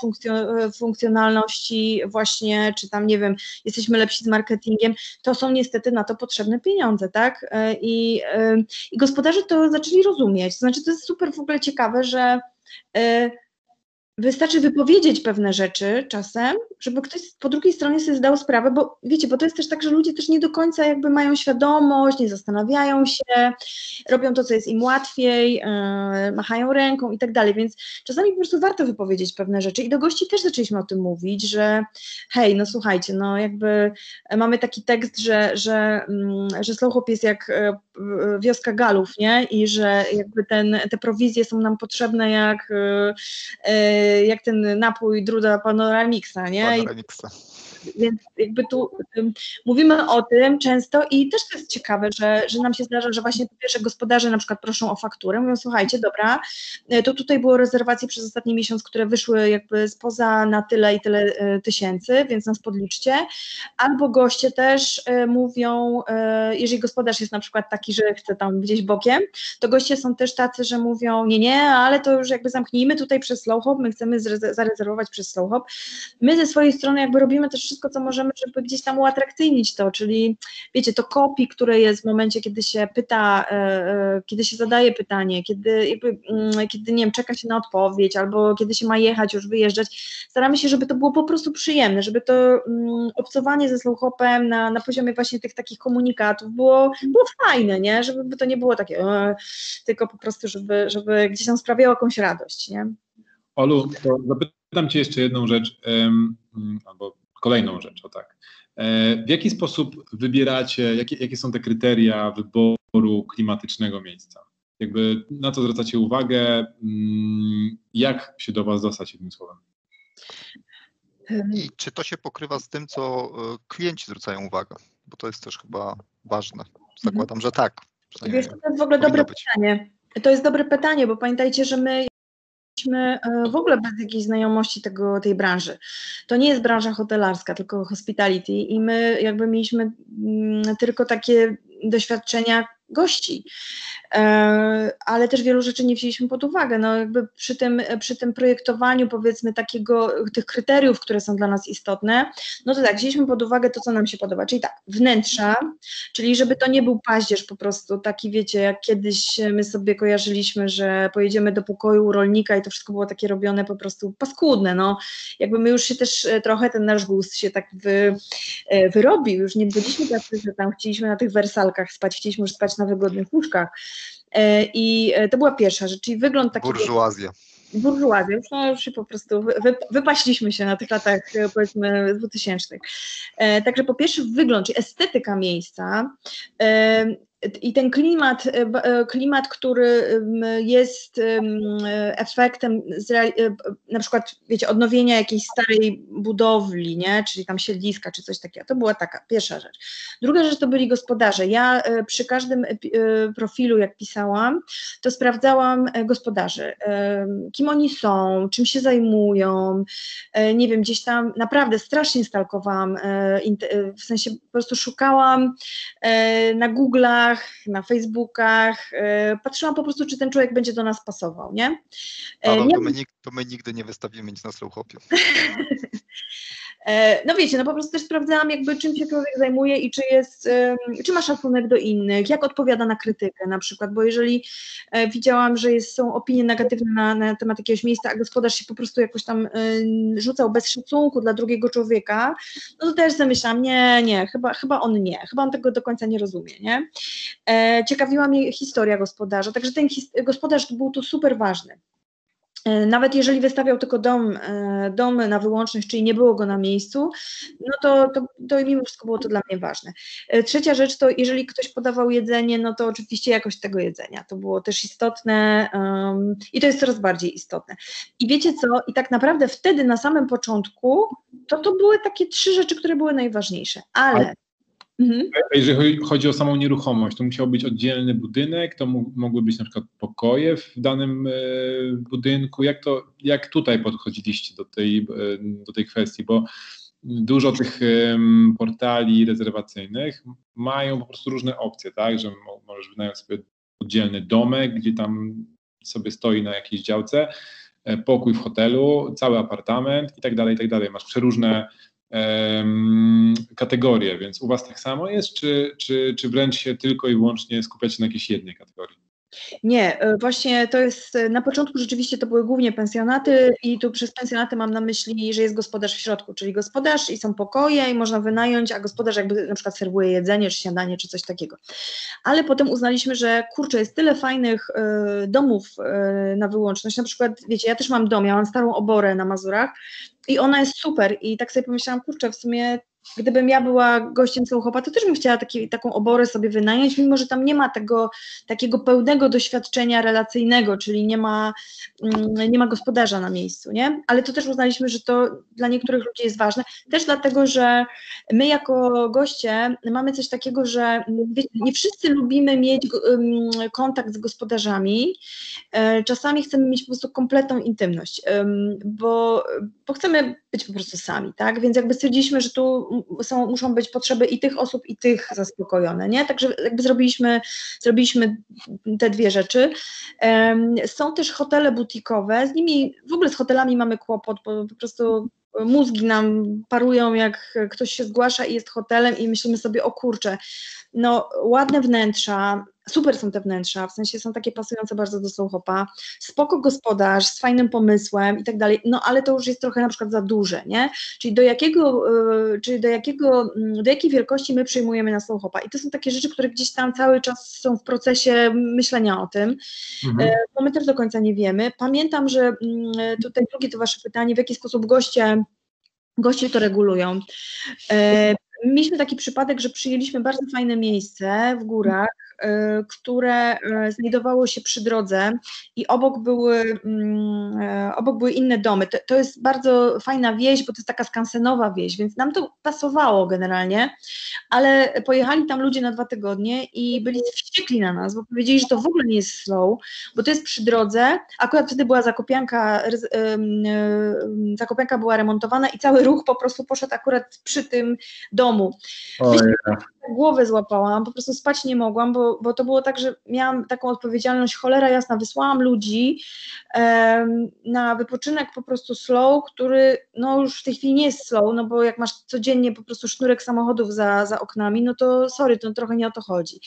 funkcjonalności właśnie, czy tam, nie wiem, jesteśmy lepsi z marketingiem, to są niestety na to potrzebne pieniądze, tak? E, I, e, i gospodarze to zaczęli rozumieć, to znaczy to jest super w ogóle ciekawe, że Wystarczy wypowiedzieć pewne rzeczy czasem, żeby ktoś po drugiej stronie sobie zdał sprawę, bo wiecie, bo to jest też tak, że ludzie też nie do końca jakby mają świadomość, nie zastanawiają się, robią to, co jest im łatwiej, yy, machają ręką i tak dalej, więc czasami po prostu warto wypowiedzieć pewne rzeczy. I do gości też zaczęliśmy o tym mówić, że hej, no słuchajcie, no jakby mamy taki tekst, że, że, yy, że Slow jest jak yy, wioska galów, nie, i że jakby ten, te prowizje są nam potrzebne jak yy, jak ten napój Druda Panoramixa, nie? Więc jakby tu um, mówimy o tym często i też to jest ciekawe, że, że nam się zdarza, że właśnie po pierwsze gospodarze na przykład proszą o fakturę, mówią słuchajcie, dobra, e, to tutaj było rezerwacje przez ostatni miesiąc, które wyszły jakby spoza na tyle i tyle e, tysięcy, więc nas podliczcie. Albo goście też e, mówią, jeżeli gospodarz jest na przykład taki, że chce tam gdzieś bokiem, to goście są też tacy, że mówią, nie, nie, ale to już jakby zamknijmy tutaj przez slow hop, my chcemy zarezerwować przez slow hop. My ze swojej strony jakby robimy też wszystko, co możemy, żeby gdzieś tam uatrakcyjnić to, czyli wiecie, to kopii, które jest w momencie, kiedy się pyta, kiedy się zadaje pytanie, kiedy mm, kiedy nie wiem, czeka się na odpowiedź, albo kiedy się ma jechać, już wyjeżdżać, staramy się, żeby to było po prostu przyjemne, żeby to mm, obcowanie ze slowhopem na, na poziomie właśnie tych takich komunikatów było, było fajne, nie? Żeby to nie było takie, e, tylko po prostu, żeby, żeby gdzieś tam sprawiało jakąś radość, nie? Olu, zapytam Cię jeszcze jedną rzecz, um, albo kolejną rzecz, o tak. E, w jaki sposób wybieracie, jakie, jakie są te kryteria wyboru klimatycznego miejsca? Jakby na co zwracacie uwagę? Mm, jak się do Was dostać jednym słowem? I czy to się pokrywa z tym, co e, klienci zwracają uwagę? Bo to jest też chyba ważne. Zakładam, że tak. Wiesz, to jest w ogóle dobre być. pytanie. To jest dobre pytanie, bo pamiętajcie, że my jesteśmy e, w ogóle bez jakiejś znajomości tego, tej branży. To nie jest branża hotelarska, tylko hospitality i my jakby mieliśmy mm, tylko takie doświadczenia gości. E, ale też wielu rzeczy nie wzięliśmy pod uwagę. No jakby przy tym, przy tym projektowaniu powiedzmy takiego, tych kryteriów, które są dla nas istotne, no to tak, wzięliśmy pod uwagę to, co nam się podoba, czyli tak, wnętrza, czyli żeby to nie był paździerz po prostu, taki wiecie, jak kiedyś my sobie kojarzyliśmy, że pojedziemy do pokoju rolnika i to wszystko było takie robione po prostu paskudne, no jakby my już się też e, trochę, ten nasz gust się tak wy, e, wyrobił, już nie byliśmy tacy, że tam chcieliśmy na tych wersalkach spać, chcieliśmy już spać na wygodnych łóżkach, E, I e, to była pierwsza rzecz, czyli wygląd taki... Burżuazja. Burżuazja, już, no, już się po prostu wy, wypaśliśmy się na tych latach e, powiedzmy 2000. Także po pierwsze wygląd, czyli estetyka miejsca, i ten klimat, e, e, klimat, który jest efektem e, na przykład, wiecie, odnowienia jakiejś starej budowli, nie? czyli tam siedliska, czy coś takiego, to była taka pierwsza rzecz. Druga rzecz to byli gospodarze. Ja przy każdym profilu, jak pisałam, to sprawdzałam gospodarzy, kim oni są, czym się zajmują, nie wiem, gdzieś tam naprawdę strasznie stalkowałam, w sensie po prostu szukałam na Na Facebookach, e, patrzyłam po prostu, czy ten człowiek będzie do nas pasował, nie? Paweł, nie... To, my, to my nigdy nie wystawimy nic na Slowhopie. E, no wiecie, no po prostu też sprawdzałam jakby czym się człowiek zajmuje i czy jest, czy ma szacunek do innych, jak odpowiada na krytykę na przykład, bo jeżeli e, widziałam, że jest, są opinie negatywne na, na temat jakiegoś miejsca, a gospodarz się po prostu jakoś tam rzucał bez szacunku dla drugiego człowieka, no to też zamyślałam, nie, nie, chyba, chyba on nie, chyba on tego do końca nie rozumie, nie? E, ciekawiła mnie historia gospodarza, także ten gospodarz był tu super ważny. E, nawet jeżeli wystawiał tylko dom, e, dom na wyłączność, czyli nie było go na miejscu, no to, to, to mimo wszystko było to dla mnie ważne. E, trzecia rzecz to, jeżeli ktoś podawał jedzenie, no to oczywiście jakość tego jedzenia. To było też istotne um, i to jest coraz bardziej istotne. I wiecie co? I tak naprawdę wtedy na samym początku to, to były takie trzy rzeczy, które były najważniejsze, ale Mhm. Jeżeli chodzi o samą nieruchomość, to musiał być oddzielny budynek, to mogły być na przykład pokoje w danym e, budynku. Jak, to, jak tutaj podchodziliście do tej, e, do tej kwestii? Bo dużo tych portali rezerwacyjnych mają po prostu różne opcje, tak, że możesz wynająć sobie oddzielny domek, gdzie tam sobie stoi na jakiejś działce, e, pokój w hotelu, cały apartament i tak dalej, i tak dalej. Masz przeróżne kategorie, więc u Was tak samo jest, czy, czy, czy wręcz się tylko i wyłącznie skupiacie na jakiejś jednej kategorii? Nie, e, właśnie to jest, e, na początku rzeczywiście to były głównie pensjonaty i tu przez pensjonaty mam na myśli, że jest gospodarz w środku, czyli gospodarz i są pokoje i można wynająć, a gospodarz jakby na przykład serwuje jedzenie, czy śniadanie, czy coś takiego. Ale potem uznaliśmy, że kurczę, jest tyle fajnych y, domów y, na wyłączność, na przykład, wiecie, ja też mam dom, ja mam starą oborę na Mazurach i ona jest super i tak sobie pomyślałam, kurczę, w sumie gdybym ja była gościem Sochopa, to też bym chciała taki, taką oborę sobie wynająć, mimo że tam nie ma tego takiego pełnego doświadczenia relacyjnego, czyli nie ma, mm, nie ma gospodarza na miejscu, nie? Ale to też uznaliśmy, że to dla niektórych ludzi jest ważne, też dlatego, że my jako goście mamy coś takiego, że nie wszyscy lubimy mieć kontakt z gospodarzami, e, czasami chcemy mieć po prostu kompletną intymność, bo, bo chcemy być po prostu sami, tak? Więc jakby stwierdziliśmy, że tu są, muszą być potrzeby i tych osób, i tych zaspokojone, nie? Także jakby zrobiliśmy, zrobiliśmy te dwie rzeczy. Są też hotele butikowe, z nimi, w ogóle z hotelami mamy kłopot, bo po prostu mózgi nam parują, jak ktoś się zgłasza i jest hotelem i myślimy sobie, o kurczę, no ładne wnętrza, super są te wnętrza, w sensie są takie pasujące bardzo do Sochopa, spoko gospodarz, z fajnym pomysłem i tak dalej, no ale to już jest trochę na przykład za duże, nie? Czyli do jakiego, yy, czyli do jakiego, yy, do jakiej wielkości my przyjmujemy na Sochopa i to są takie rzeczy, które gdzieś tam cały czas są w procesie myślenia o tym, mhm. yy, bo my też do końca nie wiemy. Pamiętam, że mm, tutaj drugie to wasze pytanie, w jaki sposób goście goście to regulują. E, mieliśmy taki przypadek, że przyjęliśmy bardzo fajne miejsce w górach, które e, znajdowało się przy drodze i obok były, mm, e, obok były inne domy. To, to jest bardzo fajna wieś, bo to jest taka skansenowa wieś, więc nam to pasowało generalnie, ale pojechali tam ludzie na dwa tygodnie i byli wściekli na nas, bo powiedzieli, że to w ogóle nie jest slow, bo to jest przy drodze. Akurat wtedy była zakopianka, zakopianka była remontowana i cały ruch po prostu poszedł akurat przy tym domu. Myślę, głowę złapałam, po prostu spać nie mogłam, bo, bo to było tak, że miałam taką odpowiedzialność, cholera jasna, wysłałam ludzi na wypoczynek po prostu slow, który no już w tej chwili nie jest slow, no bo jak masz codziennie po prostu sznurek samochodów za, za oknami, no to sorry, to trochę nie o to chodzi.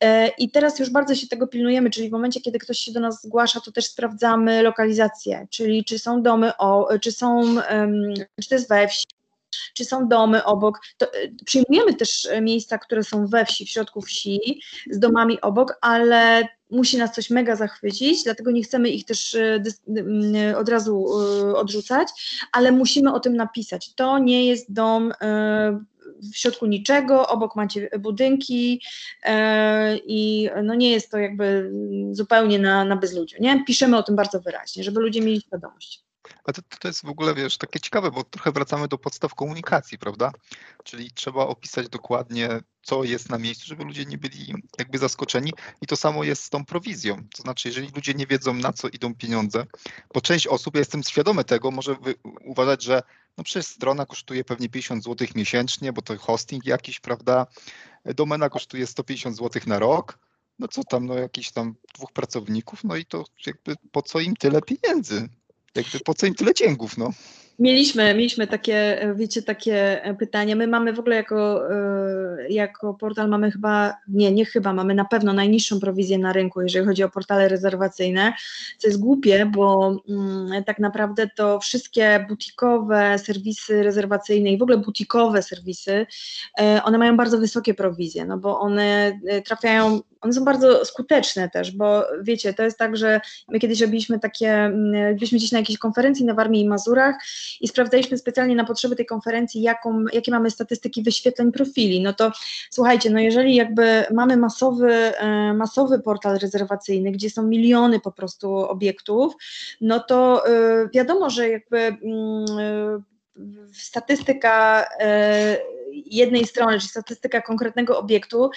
E, I teraz już bardzo się tego pilnujemy, czyli w momencie, kiedy ktoś się do nas zgłasza, to też sprawdzamy lokalizację, czyli czy są domy, o, czy są, um, czy to jest we wsi, czy są domy obok. To, y, przyjmujemy też e, miejsca, które są we wsi, w środku wsi, z domami obok, ale musi nas coś mega zachwycić, dlatego nie chcemy ich też y, od razu odrzucać, ale musimy o tym napisać. To nie jest dom w środku niczego, obok macie budynki i no nie jest to jakby zupełnie na, na bezludziu, nie? Piszemy o tym bardzo wyraźnie, żeby ludzie mieli świadomość. A to, to jest w ogóle, wiesz, takie ciekawe, bo trochę wracamy do podstaw komunikacji, prawda? Czyli trzeba opisać dokładnie, co jest na miejscu, żeby ludzie nie byli jakby zaskoczeni. I to samo jest z tą prowizją. To znaczy, jeżeli ludzie nie wiedzą, na co idą pieniądze, bo część osób, ja jestem świadomy tego, może uważać, że no przecież strona kosztuje pewnie 50 zł miesięcznie, bo to hosting jakiś, prawda? Domena kosztuje 150 zł na rok. No co tam, no jakiś tam dwóch pracowników, no i to jakby po co im tyle pieniędzy? Jakby po co im tyle cięgów, no? Mieliśmy, mieliśmy takie, wiecie, takie pytania. My mamy w ogóle jako, e, jako portal mamy chyba, nie, nie chyba, mamy na pewno najniższą prowizję na rynku, jeżeli chodzi o portale rezerwacyjne, co jest głupie, bo mm, tak naprawdę to wszystkie butikowe serwisy rezerwacyjne i w ogóle butikowe serwisy, e, one mają bardzo wysokie prowizje, no bo one e, trafiają one są bardzo skuteczne też, bo wiecie, to jest tak, że my kiedyś robiliśmy takie, mm, byliśmy gdzieś na jakiejś konferencji na Warmii i Mazurach i sprawdzaliśmy specjalnie na potrzeby tej konferencji, jaką, jakie mamy statystyki wyświetleń profili. No to słuchajcie, no jeżeli jakby mamy masowy, e, masowy portal rezerwacyjny, gdzie są miliony po prostu obiektów, no to e, wiadomo, że jakby mm, e, statystyka jednej strony, czyli statystyka konkretnego obiektu,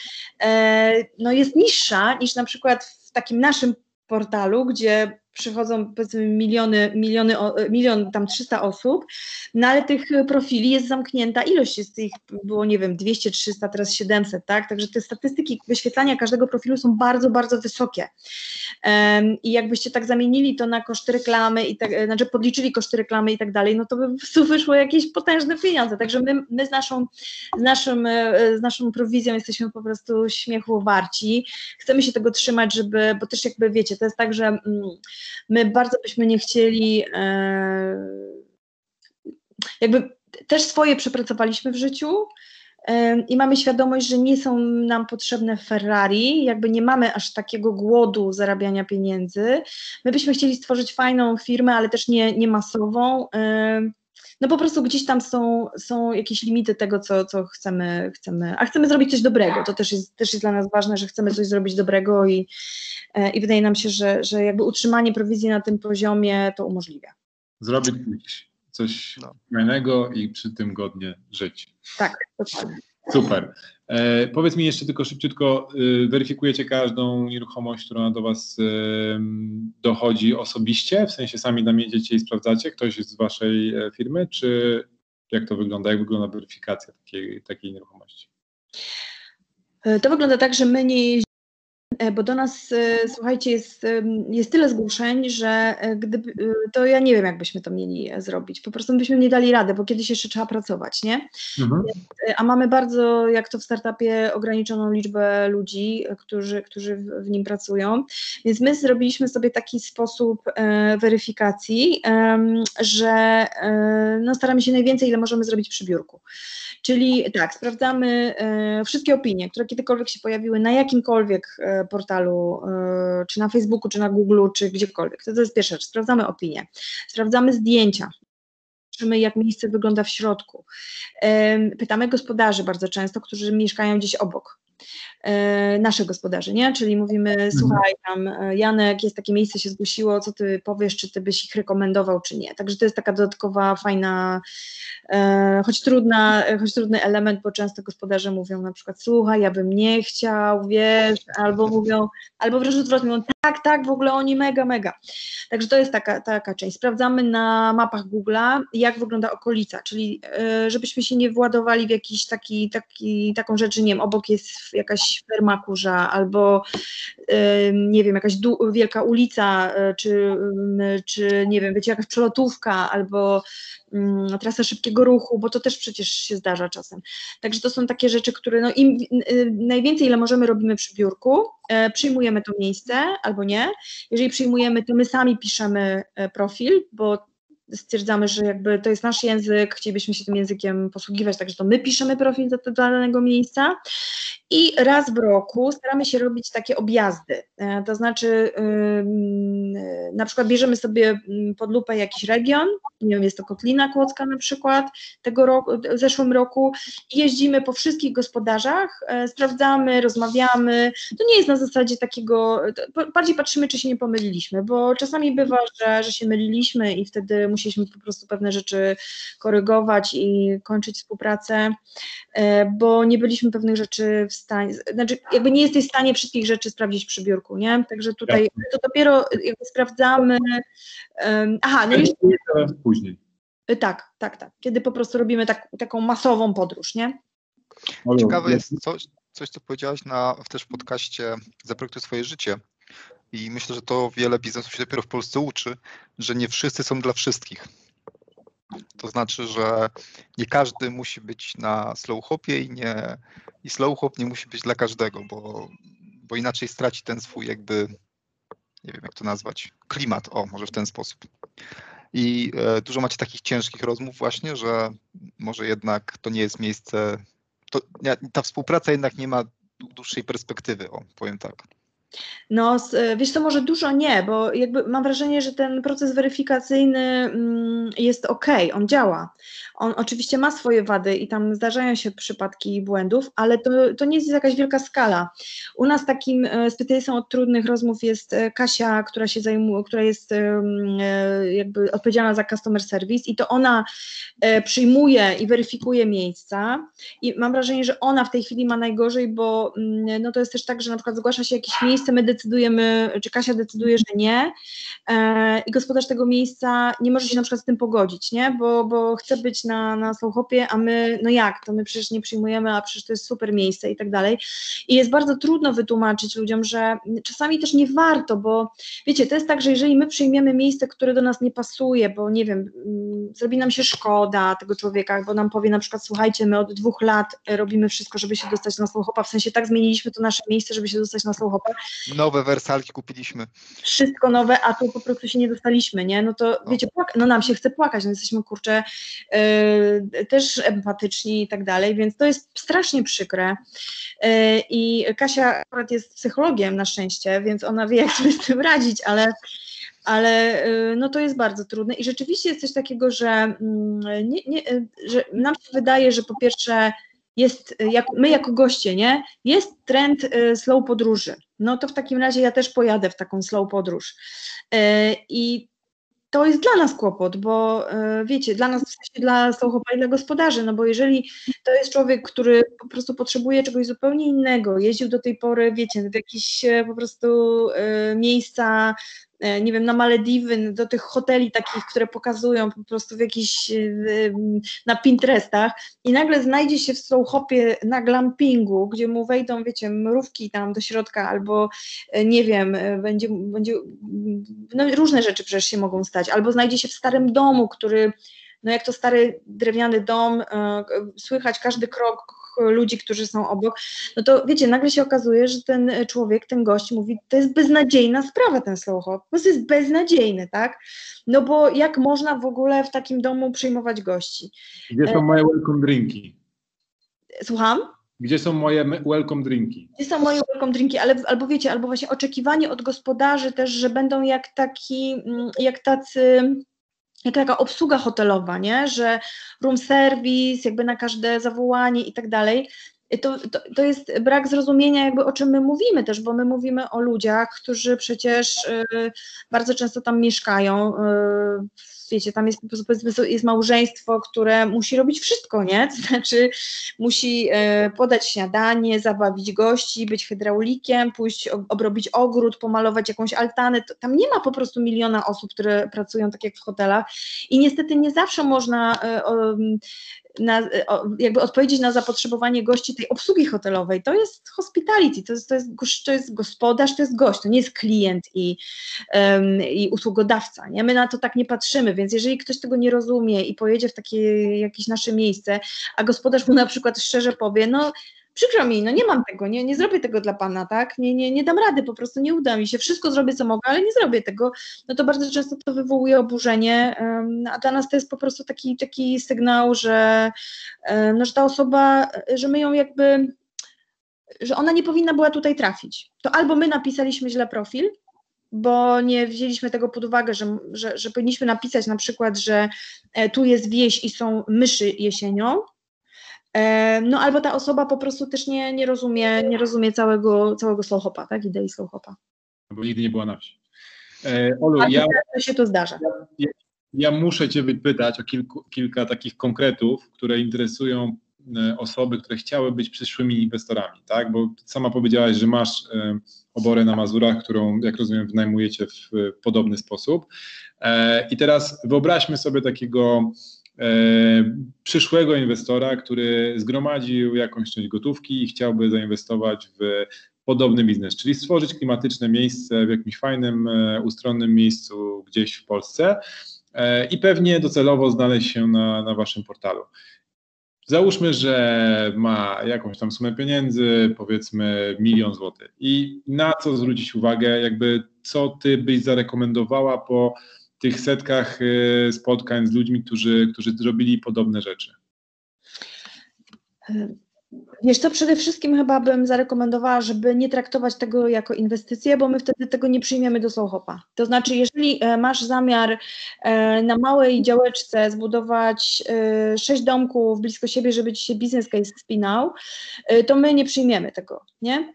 no jest niższa niż na przykład w takim naszym portalu, gdzie przychodzą powiedzmy miliony, miliony, milion tam 300 osób, no ale tych profili jest zamknięta ilość, jest ich było nie wiem 200, 300, teraz 700, tak, także te statystyki wyświetlania każdego profilu są bardzo, bardzo wysokie. Um, i jakbyście tak zamienili to na koszty reklamy i tak, znaczy podliczyli koszty reklamy i tak dalej, no to by wyszło jakieś potężne pieniądze, także my, my z, naszą, z, naszym, z naszą prowizją jesteśmy po prostu śmiechu warci, chcemy się tego trzymać, żeby, bo też jakby wiecie, to jest tak, że mm, My bardzo byśmy nie chcieli, e, jakby też swoje przepracowaliśmy w życiu, e, i mamy świadomość, że nie są nam potrzebne Ferrari, jakby nie mamy aż takiego głodu zarabiania pieniędzy. My byśmy chcieli stworzyć fajną firmę, ale też nie, nie masową. No po prostu gdzieś tam są, są jakieś limity tego, co, co chcemy, chcemy, a chcemy zrobić coś dobrego, to też jest, też jest dla nas ważne, że chcemy coś zrobić dobrego i, e, i wydaje nam się, że, że jakby utrzymanie prowizji na tym poziomie to umożliwia. Zrobić coś no. fajnego i przy tym godnie żyć. Tak, dokładnie. Super. E, powiedz mi jeszcze tylko szybciutko, y, weryfikujecie każdą nieruchomość, która do Was y, dochodzi osobiście? W sensie sami tam jedziecie i sprawdzacie? Ktoś z Waszej e, firmy? Czy jak to wygląda? Jak wygląda weryfikacja takiej, takiej nieruchomości? E, to wygląda tak, że my nie E, bo do nas, e, słuchajcie, jest, jest tyle zgłoszeń, że e, gdyby, to ja nie wiem, jak byśmy to mieli zrobić. Po prostu byśmy nie dali rady, bo kiedyś jeszcze trzeba pracować, nie? Mhm. A mamy bardzo, jak to w startupie, ograniczoną liczbę ludzi, którzy, którzy w nim pracują. Więc my zrobiliśmy sobie taki sposób weryfikacji, że no, staramy się najwięcej, ile możemy zrobić przy biurku. Czyli tak, sprawdzamy e, wszystkie opinie, które kiedykolwiek się pojawiły na jakimkolwiek e, portalu, e, czy na Facebooku, czy na Google, czy gdziekolwiek. To, to jest pierwsza rzecz. Sprawdzamy opinie. Sprawdzamy zdjęcia, patrzymy, jak miejsce wygląda w środku. Pytamy gospodarzy bardzo często, którzy mieszkają gdzieś obok. Nasze gospodarze, nie? Czyli mówimy, mhm. słuchaj, tam Janek, jest takie miejsce, się zgłosiło, co ty powiesz, czy ty byś ich rekomendował, czy nie. Także to jest taka dodatkowa, fajna E, choć, trudna, choć trudny element, bo często gospodarze mówią na przykład, słuchaj, ja bym nie chciał, wiesz, albo mówią, albo wręcz odwrotnie, mówią, tak, tak, w ogóle oni mega, mega. Także to jest taka, taka część. Sprawdzamy na mapach Google'a, jak wygląda okolica, czyli e, żebyśmy się nie władowali w jakiś taki, taki, taką rzecz, nie wiem, obok jest jakaś ferma kurza, albo nie wiem, jakaś wielka ulica, czy, czy nie wiem, wiecie, jakaś przelotówka, albo trasa szybkiego ruchu, bo to też przecież się zdarza czasem. Także to są takie rzeczy, które no im y, najwięcej, ile możemy, robimy przy biurku, e, przyjmujemy to miejsce albo nie. Jeżeli przyjmujemy, to my sami piszemy e, profil, bo stwierdzamy, że jakby to jest nasz język, chcielibyśmy się tym językiem posługiwać, także to my piszemy profil do, do danego miejsca. I raz w roku staramy się robić takie objazdy, e, to znaczy na przykład bierzemy sobie pod lupę jakiś region, nie wiem, jest to Kotlina Kłodzka na przykład, tego roku, w zeszłym roku jeździmy po wszystkich gospodarzach, e, sprawdzamy, rozmawiamy, to nie jest na zasadzie takiego, bardziej patrzymy, czy się nie pomyliliśmy, bo czasami bywa, że, że się myliliśmy i wtedy musieliśmy po prostu pewne rzeczy korygować i kończyć współpracę, e, bo nie byliśmy pewnych rzeczy w stanie, znaczy jakby nie jesteś w stanie wszystkich rzeczy sprawdzić przy biurku, nie? Także tutaj to dopiero jakby sprawdzamy, aha, no jeszcze... Później. E, tak, tak, tak, kiedy po prostu robimy tak, taką masową podróż, nie? Ciekawe jest coś, coś co powiedziałaś na, też w podcaście Zaprojektuj swoje życie, i myślę, że to wiele biznesów się dopiero w Polsce uczy, że nie wszyscy są dla wszystkich. To znaczy, że nie każdy musi być na slow hopie i, nie, i slow hop nie musi być dla każdego, bo, bo inaczej straci ten swój jakby, nie wiem jak to nazwać, klimat, o może w ten sposób. I e, dużo macie takich ciężkich rozmów właśnie, że może jednak to nie jest miejsce, to, ta współpraca jednak nie ma dłuższej perspektywy, o powiem tak. No, wiesz co, może dużo nie, bo jakby mam wrażenie, że ten proces weryfikacyjny mm, jest ok, on działa. On oczywiście ma swoje wady i tam zdarzają się przypadki błędów, ale to, to nie jest jakaś wielka skala. U nas takim e, specjalistą od trudnych rozmów jest e, Kasia, która się zajmuje, która jest e, jakby odpowiedzialna za customer service i to ona przyjmuje i weryfikuje miejsca i mam wrażenie, że ona w tej chwili ma najgorzej, bo mm, no to jest też tak, że na przykład zgłasza się jakieś miejsce, my decydujemy, czy Kasia decyduje, że nie i gospodarz tego miejsca nie może się na przykład z tym pogodzić, nie, bo, bo chce być na, na Sołchopie, a my, no jak, to my przecież nie przyjmujemy, a przecież to jest super miejsce i tak dalej. I jest bardzo trudno wytłumaczyć ludziom, że czasami też nie warto, bo wiecie, to jest tak, że jeżeli my przyjmiemy miejsce, które do nas nie pasuje, bo nie wiem, mm, zrobi nam się szkoda tego człowieka, bo nam powie na przykład, słuchajcie, my od dwóch lat robimy wszystko, żeby się dostać na Sołchopa, w sensie tak zmieniliśmy to nasze miejsce, żeby się dostać na Sołchopa. Nowe wersalki kupiliśmy. Wszystko nowe, a tu po prostu się nie dostaliśmy, nie? No to wiecie, no nam się chce płakać, no jesteśmy kurczę, yy, Y, też empatyczni i tak dalej, więc to jest strasznie przykre. Y, I Kasia akurat jest psychologiem na szczęście, więc ona wie, jak sobie z tym radzić, ale ale no to jest bardzo trudne i rzeczywiście jest coś takiego, że, mm, nie, nie, że nam się wydaje, że po pierwsze jest, jak, my jako goście, nie, jest trend slow podróży, no to w takim razie ja też pojadę w taką slow podróż. I to jest dla nas kłopot, bo e, wiecie, dla nas, w sensie dla Sochopa i dla gospodarzy, no bo jeżeli to jest człowiek, który po prostu potrzebuje czegoś zupełnie innego, jeździł do tej pory, wiecie, w jakieś e, po prostu e, miejsca E, nie wiem, na Malediwy, do tych hoteli takich, które pokazują po prostu w jakiś, e, na Pinterestach i nagle znajdzie się w Slowhopie na glampingu, gdzie mu wejdą, wiecie, mrówki tam do środka albo, e, nie wiem, będzie, będzie no różne rzeczy przecież się mogą stać, albo znajdzie się w starym domu, który no jak to stary drewniany dom, słychać każdy krok ludzi, którzy są obok, no to wiecie, nagle się okazuje, że ten człowiek, ten gość mówi, to jest beznadziejna sprawa ten slow hop, po prostu jest beznadziejny, tak? No bo jak można w ogóle w takim domu przyjmować gości? Gdzie są moje welcome drinki? Słucham? Gdzie są moje welcome drinki? Gdzie są moje welcome drinki, ale, albo wiecie, albo właśnie oczekiwanie od gospodarzy też, że będą jak taki, mm, jak tacy jak taka obsługa hotelowa, nie? że room service, jakby na każde zawołanie i tak dalej. To, to, to jest brak zrozumienia, jakby o czym my mówimy też, bo my mówimy o ludziach, którzy przecież y, bardzo często tam mieszkają, y, wiecie, tam jest, jest małżeństwo, które musi robić wszystko, nie? Znaczy musi e, podać śniadanie, zabawić gości, być hydraulikiem, pójść obrobić ogród, pomalować jakąś altanę. Tam nie ma po prostu miliona osób, które pracują tak jak w hotelach i niestety nie zawsze można e, na, jakby odpowiedzieć na zapotrzebowanie gości tej obsługi hotelowej. To jest hospitality, to jest, to jest, to jest gospodarz, to jest gość, to nie jest klient i, um, i usługodawca. Nie? My na to tak nie patrzymy, więc jeżeli ktoś tego nie rozumie i pojedzie w takie jakieś nasze miejsce, a gospodarz mu na przykład szczerze powie, no przykro mi, no nie mam tego, nie, nie zrobię tego dla Pana, tak, nie, nie, nie dam rady, po prostu nie uda mi się, wszystko zrobię, co mogę, ale nie zrobię tego, no to bardzo często to wywołuje oburzenie, a dla nas to jest po prostu taki, taki sygnał, że, no, że ta osoba, że my ją jakby, że ona nie powinna była tutaj trafić. To albo my napisaliśmy źle profil, bo nie wzięliśmy tego pod uwagę, że, że, że powinniśmy napisać na przykład, że e, tu jest wieś i są myszy jesienią, no albo ta osoba po prostu też nie, nie rozumie, nie rozumie całego, całego slowhopa, tak, idei slowhopa. Bo nigdy nie była na wsi. E, Olu, A ja, to się to zdarza. Ja, ja muszę Cię wypytać o kilku, kilka takich konkretów, które interesują E, osoby, które chciały być przyszłymi inwestorami, tak? Bo sama powiedziałaś, że masz e, oborę na Mazurach, którą, jak rozumiem, wynajmujecie w podobny sposób. E, I teraz wyobraźmy sobie takiego przyszłego inwestora, który zgromadził jakąś część gotówki i chciałby zainwestować w podobny biznes, czyli stworzyć klimatyczne miejsce w jakimś fajnym, ustronnym miejscu gdzieś w Polsce i pewnie docelowo znaleźć się na, na waszym portalu. Załóżmy, że ma jakąś tam sumę pieniędzy, powiedzmy milion złotych. I na co zwrócić uwagę, jakby co ty byś zarekomendowała po tych setkach y, spotkań z ludźmi, którzy, którzy zrobili podobne rzeczy? Wiesz co, przede wszystkim chyba bym zarekomendowała, żeby nie traktować tego jako inwestycję, bo my wtedy tego nie przyjmiemy do Sochopa. To znaczy, jeżeli e, masz zamiar e, na małej działeczce zbudować e, sześć domków blisko siebie, żeby ci się biznes case spinał, to my nie przyjmiemy tego, nie?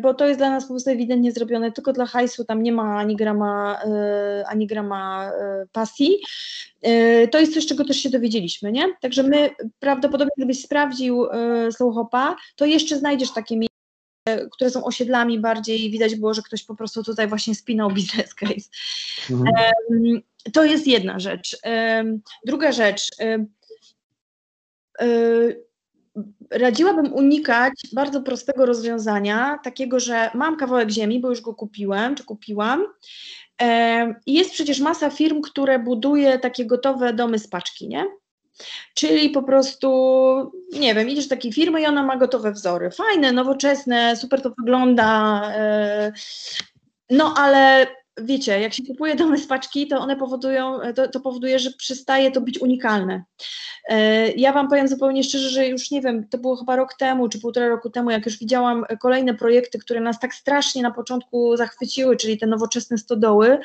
Bo to jest dla nas po prostu ewidentnie zrobione tylko dla hajsu, tam nie ma ani grama, ani grama pasji. To jest coś, czego też się dowiedzieliśmy, nie? Także my prawdopodobnie, gdybyś sprawdził Sochopa, to jeszcze znajdziesz takie miejsca, które są osiedlami bardziej, widać było, że ktoś po prostu tutaj właśnie spinał business case. Mhm. To jest jedna rzecz. Druga rzecz, radziłabym unikać bardzo prostego rozwiązania, takiego, że mam kawałek ziemi, bo już go kupiłem, czy kupiłam. I jest przecież masa firm, które buduje takie gotowe domy z paczki, nie? Czyli po prostu, nie wiem, idziesz do takiej firmy i ona ma gotowe wzory. Fajne, nowoczesne, super to wygląda. E, no ale wiecie, jak się kupuje domy z paczki, to one powodują, to, to powoduje, że przestaje to być unikalne. E, ja Wam powiem zupełnie szczerze, że już nie wiem, to było chyba rok temu, czy półtora roku temu, jak już widziałam kolejne projekty, które nas tak strasznie na początku zachwyciły, czyli te nowoczesne stodoły,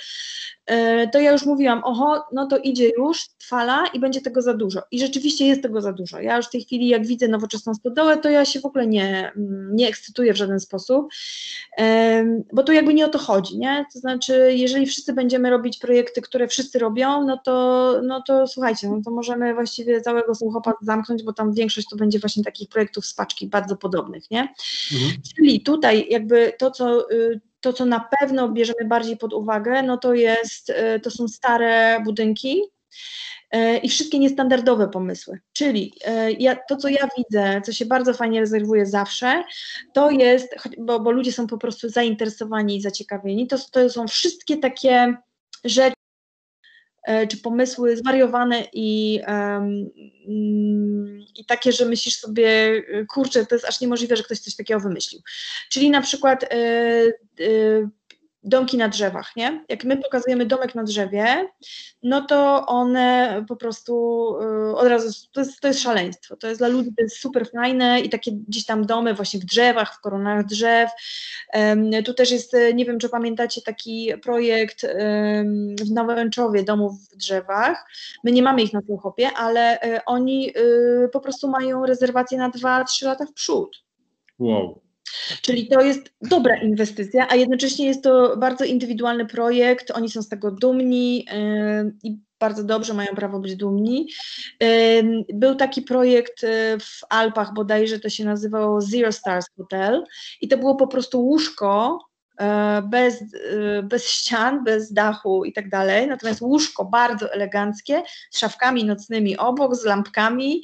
e, to ja już mówiłam, oho, no to idzie już fala i będzie tego za dużo. I rzeczywiście jest tego za dużo. Ja już w tej chwili, jak widzę nowoczesną stodołę, to ja się w ogóle nie, nie ekscytuję w żaden sposób, bo tu jakby nie o to chodzi, nie? To znaczy, jeżeli wszyscy będziemy robić projekty, które wszyscy robią, no to, no to słuchajcie, no to możemy właściwie całego słuchopa zamknąć, bo tam większość to będzie właśnie takich projektów z paczki bardzo podobnych, nie? Mhm. Czyli tutaj jakby to, co y, to, co na pewno bierzemy bardziej pod uwagę, no to jest, y, to są stare budynki, i wszystkie niestandardowe pomysły. Czyli ja, to, co ja widzę, co się bardzo fajnie rezerwuje zawsze, to jest, bo, bo ludzie są po prostu zainteresowani i zaciekawieni, to, to są wszystkie takie rzeczy, E, czy pomysły zwariowane i, um, i takie, że myślisz sobie, kurczę, to jest aż niemożliwe, że ktoś coś takiego wymyślił. Czyli na przykład y, y, domki na drzewach, nie? Jak my pokazujemy domek na drzewie, no to one po prostu y, od razu, to jest, to jest szaleństwo, to jest dla ludzi, to jest super fajne i takie gdzieś tam domy właśnie w drzewach, w koronach drzew. Tu też jest, nie wiem czy pamiętacie taki projekt w Nowęczowie domów w drzewach, my nie mamy ich na Półchopie, ale y, oni y, po prostu mają rezerwację na 2-3 lata w przód. Wow. Czyli to jest dobra inwestycja, a jednocześnie jest to bardzo indywidualny projekt, oni są z tego dumni yy, i bardzo dobrze mają prawo być dumni. Yy, był taki projekt yy, w Alpach bodajże, to się nazywało Zero Stars Hotel i to było po prostu łóżko bez, e, bez ścian, bez dachu i tak dalej. Natomiast łóżko bardzo eleganckie, z szafkami nocnymi obok, z lampkami,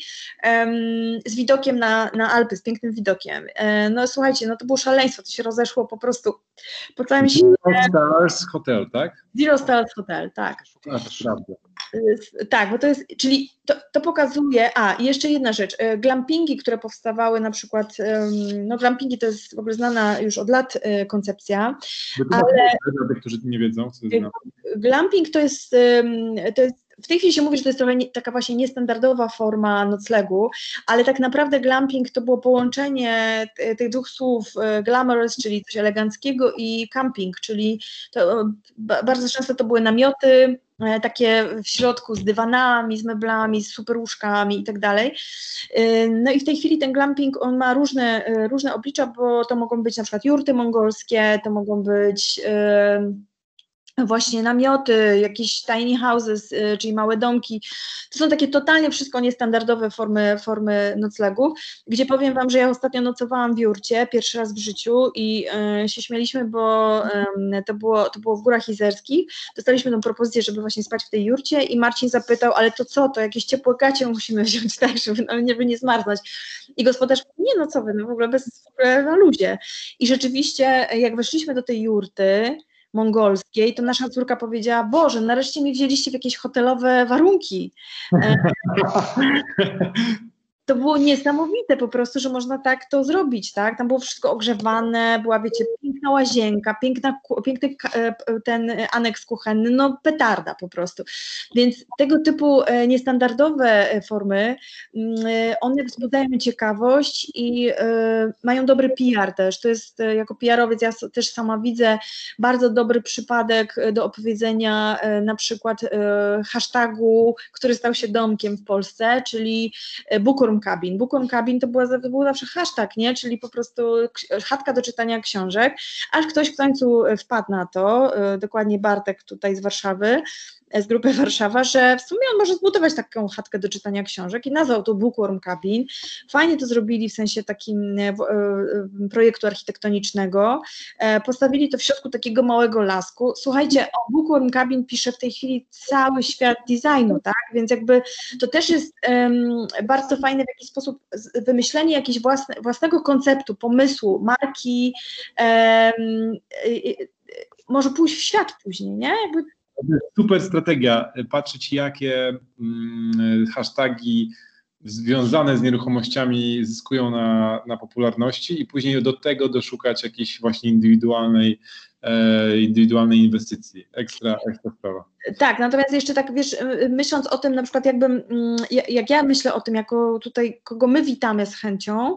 z widokiem na, na Alpy, z pięknym widokiem. E, no słuchajcie, no to było szaleństwo, to się rozeszło po prostu po całym świecie. Zero Stars Hotel, tak? Zero Stars Hotel, tak. A, to prawda. Tak, bo to jest, czyli to, to, pokazuje, a jeszcze jedna rzecz, e, glampingi, które powstawały na przykład, no glampingi to jest w ogóle znana już od lat e, koncepcja, ale... Dla tych, którzy nie wiedzą, co to jest Glamping. To jest, to jest w tej chwili się mówi, że to jest trochę nie, taka właśnie niestandardowa forma noclegu, ale tak naprawdę glamping to było połączenie tych dwóch słów e, glamorous, czyli coś eleganckiego i camping, czyli to, bardzo często to były namioty, E, takie w środku z dywanami, z meblami, z super łóżkami i tak dalej. E, no i w tej chwili ten glamping, on ma różne, e, różne oblicza, bo to mogą być na przykład jurty mongolskie, to mogą być właśnie namioty, jakieś tiny houses, y, czyli małe domki. To są takie totalnie wszystko niestandardowe formy, formy noclegów, gdzie powiem Wam, że ja ostatnio nocowałam w Jurcie, pierwszy raz w życiu i y, się śmieliśmy, bo y, to, było, to było w Górach Izerskich. Dostaliśmy tą propozycję, żeby właśnie spać w tej Jurcie i Marcin zapytał, ale to co, to jakieś ciepłe gacie musimy wziąć, tak, żeby, no, żeby nie zmarznąć. I gospodarz nie no co no w ogóle bez, w ogóle na ludzie. I rzeczywiście, jak weszliśmy do tej Jurty, mongolskiej, to nasza córka powiedziała, Boże, nareszcie mi wzięliście w jakieś hotelowe warunki. E, to było niesamowite po prostu, że można tak to zrobić, tak? Tam było wszystko ogrzewane, była, wiecie, piękna łazienka, piękna, piękny e, ten aneks kuchenny, no petarda po prostu. Więc tego typu e, niestandardowe formy, mm, one wzbudzają ciekawość i mają dobry PR też. To jest, jako PR-owiec ja też sama widzę bardzo dobry przypadek do opowiedzenia na przykład hashtagu, który stał się domkiem w Polsce, czyli Bukur Cabin. Book on Cabin to, była, to był zawsze hashtag, nie? czyli po prostu chatka do czytania książek, aż ktoś w końcu wpadł na to, e, dokładnie Bartek tutaj z Warszawy, z grupy Warszawa, że w sumie on może zbudować taką chatkę do czytania książek i nazwał to Bookworm Cabin. Fajnie to zrobili w sensie takim e, e, projektu architektonicznego. E, postawili to w środku takiego małego lasku. Słuchajcie, o Bookworm Cabin pisze w tej chwili cały świat designu, tak? Więc jakby to też jest um, bardzo fajne w jakiś sposób wymyślenie jakiegoś własne, własnego konceptu, pomysłu, marki, um, może pójść w świat później, nie? Jakby super strategia, patrzeć jakie mm, hasztagi związane z nieruchomościami zyskują na, na popularności i później do tego doszukać jakiejś właśnie indywidualnej e, indywidualnej inwestycji. Ekstra, ekstra sprawa. Tak, natomiast jeszcze tak, wiesz, myśląc o tym, na przykład jakbym, jak ja myślę o tym, jako tutaj, kogo my witamy z chęcią,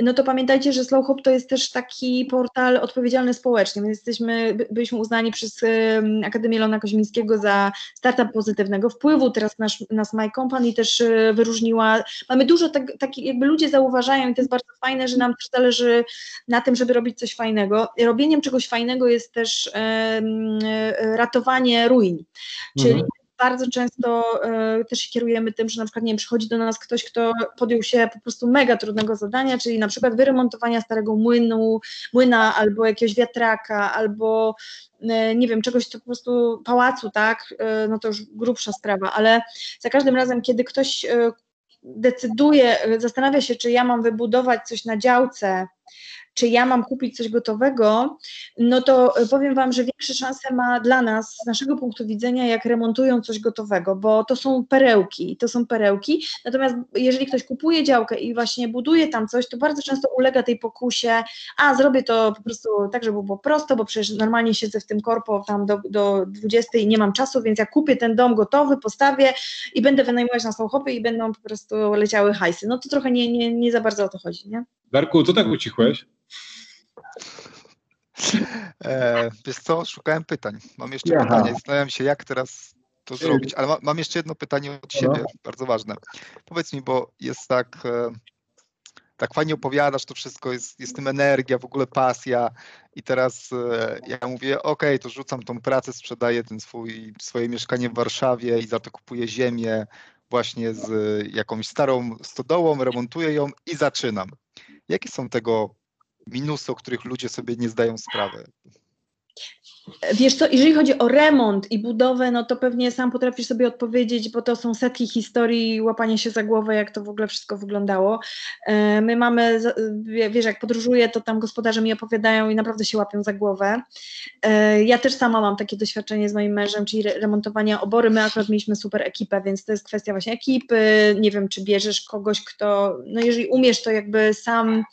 no to pamiętajcie, że Slow Hop to jest też taki portal odpowiedzialny społecznie. My jesteśmy, byliśmy uznani przez Akademię Lona Koźmińskiego za startup pozytywnego wpływu. Teraz nasz, nas My Company też e, wyróżniła. Mamy dużo tak, takich, jakby ludzie zauważają i to jest bardzo fajne, że nam też zależy na tym, żeby robić coś fajnego. Robieniem czegoś fajnego jest też e, ratowanie ruin. Czyli mhm. bardzo często y, też się kierujemy tym, że na przykład nie wiem, przychodzi do nas ktoś, kto podjął się po prostu mega trudnego zadania, czyli na przykład wyremontowania starego młynu, młyna albo jakiegoś wiatraka, albo y, nie wiem, czegoś, co po prostu pałacu, tak, y, no to już grubsza sprawa, ale za każdym razem, kiedy ktoś decyduje, zastanawia się, czy ja mam wybudować coś na działce, czy ja mam kupić coś gotowego, no to powiem Wam, że większe szanse ma dla nas, z naszego punktu widzenia, jak remontują coś gotowego, bo to są perełki, to są perełki, natomiast jeżeli ktoś kupuje działkę i właśnie buduje tam coś, to bardzo często ulega tej pokusie, a zrobię to po prostu tak, żeby było prosto, bo przecież normalnie siedzę w tym korpo tam do, do 20 i nie mam czasu, więc ja kupię ten dom gotowy, postawię i będę wynajmować na samochody i będą po prostu leciały hajsy. No to trochę nie, nie, nie za bardzo o to chodzi, nie? Darku, co tak ucichłeś? E, wiesz co, szukałem pytań. Mam jeszcze Aha. pytanie. Zastanawiam się, jak teraz to zrobić, ale ma, mam jeszcze jedno pytanie od siebie, no. bardzo ważne. Powiedz mi, bo jest tak, e, tak fajnie opowiadasz, to wszystko, jest, jest tym energia, w ogóle pasja i teraz e, ja mówię, ok, to rzucam tą pracę, sprzedaję ten swój, swoje mieszkanie w Warszawie i za to kupuję ziemię właśnie z jakąś starą stodołą, remontuję ją i zaczynam. Jakie są tego minusy, o których ludzie sobie nie zdają sprawy. Wiesz co, jeżeli chodzi o remont i budowę, no to pewnie sam potrafisz sobie odpowiedzieć, bo to są setki historii, łapanie się za głowę, jak to w ogóle wszystko wyglądało. E, my mamy, wiesz, jak podróżuję, to tam gospodarze mi opowiadają i naprawdę się łapią za głowę. E, ja też sama mam takie doświadczenie z moim mężem, czyli remontowania obory. My akurat mieliśmy super ekipę, więc to jest kwestia właśnie ekipy. Nie wiem, czy bierzesz kogoś, kto, no jeżeli umiesz to jakby sam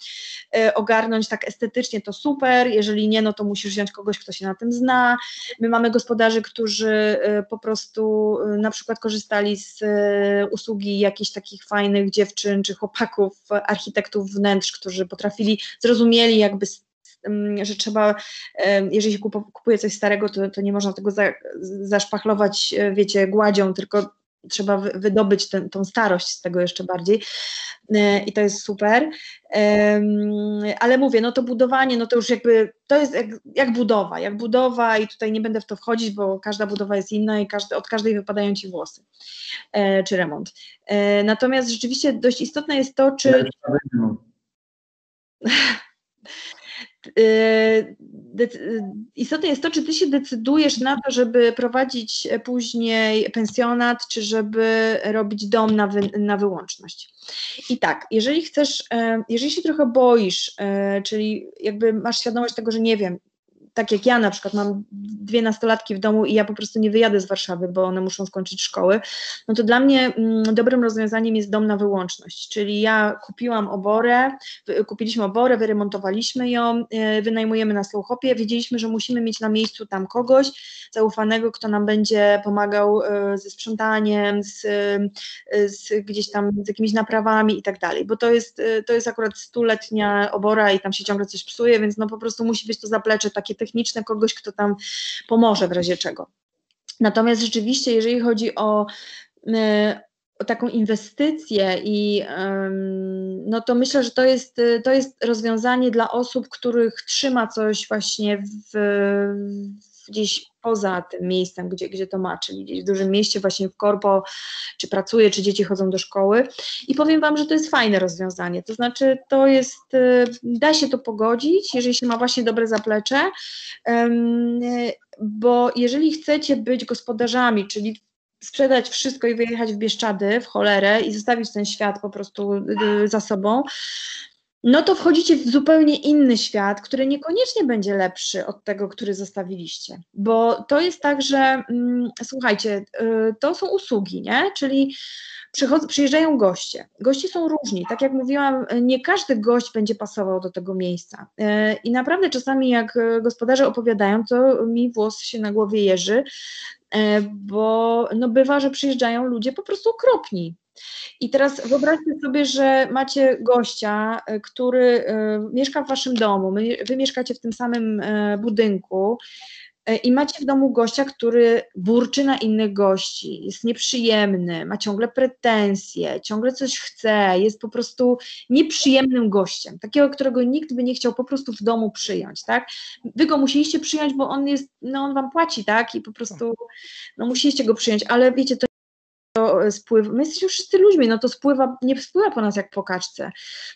e, ogarnąć tak estetycznie, to super. Jeżeli nie, no to musisz wziąć kogoś, kto się na tym zna. My mamy gospodarzy, którzy y, po prostu y, na przykład korzystali z y, usługi jakichś takich fajnych dziewczyn czy chłopaków, architektów wnętrz, którzy potrafili, zrozumieli jakby że trzeba, jeżeli się kupuje coś starego, to, to nie można tego za, zaszpachlować, wiecie, gładzią, tylko trzeba wydobyć ten, tą starość z tego jeszcze bardziej e, i to jest super. Ale mówię, no to budowanie, no to już jakby, to jest jak, jak, budowa, jak budowa i tutaj nie będę w to wchodzić, bo każda budowa jest inna i każdy, od każdej wypadają Ci włosy, e, czy remont. E, natomiast rzeczywiście dość istotne jest to, czy... Y, istotne jest to, czy ty się decydujesz na to, żeby prowadzić później pensjonat, czy żeby robić dom na, wy, na wyłączność. I tak, jeżeli chcesz, e, jeżeli się trochę boisz, e, czyli jakby masz świadomość tego, że nie wiem, tak jak ja na przykład mam dwie nastolatki w domu i ja po prostu nie wyjadę z Warszawy, bo one muszą skończyć szkoły, no to dla mnie mm, dobrym rozwiązaniem jest dom na wyłączność, czyli ja kupiłam oborę, kupiliśmy oborę, wyremontowaliśmy ją, e, wynajmujemy na Slowhopie, wiedzieliśmy, że musimy mieć na miejscu tam kogoś zaufanego, kto nam będzie pomagał e, ze sprzątaniem, z, e, z gdzieś tam z jakimiś naprawami i tak dalej, bo to jest, to jest akurat stuletnia obora i tam się ciągle coś psuje, więc no po prostu musi być to zaplecze takie techniczne, kogoś, kto tam pomoże w razie czego. Natomiast rzeczywiście, jeżeli chodzi o, e, o taką inwestycję i no to myślę, że to jest, to jest rozwiązanie dla osób, których trzyma coś właśnie w, gdzieś poza tym miejscem, gdzie, gdzie to ma, czyli gdzieś w dużym mieście, właśnie w korpo, czy pracuje, czy dzieci chodzą do szkoły. I powiem Wam, że to jest fajne rozwiązanie. To znaczy, to jest, y, da się to pogodzić, jeżeli się ma właśnie dobre zaplecze, bo jeżeli chcecie być gospodarzami, czyli sprzedać wszystko i wyjechać w Bieszczady, w cholerę i zostawić ten świat po prostu y, za sobą, no to wchodzicie w zupełnie inny świat, który niekoniecznie będzie lepszy od tego, który zostawiliście. Bo to jest tak, że mm, słuchajcie, y, to są usługi, nie? Czyli przyjeżdżają goście. Goście są różni. Tak jak mówiłam, nie każdy gość będzie pasował do tego miejsca. Y, I naprawdę czasami, jak gospodarze opowiadają, to mi włos się na głowie jeży, y, bo no bywa, że przyjeżdżają ludzie po prostu okropni. I teraz wyobraźcie sobie, że macie gościa, e, który e, mieszka w waszym domu, wy mieszkacie w tym samym e, budynku i macie w domu gościa, który burczy na innych gości, jest nieprzyjemny, ma ciągle pretensje, ciągle coś chce, jest po prostu nieprzyjemnym gościem, takiego, którego nikt by nie chciał po prostu w domu przyjąć, tak? Wy go musieliście przyjąć, bo on jest, no on wam płaci, tak? I po prostu, no musieliście go przyjąć, ale wiecie, to to spływa, my jesteśmy wszyscy ludźmi, no to spływa, nie spływa po nas jak po kaczce.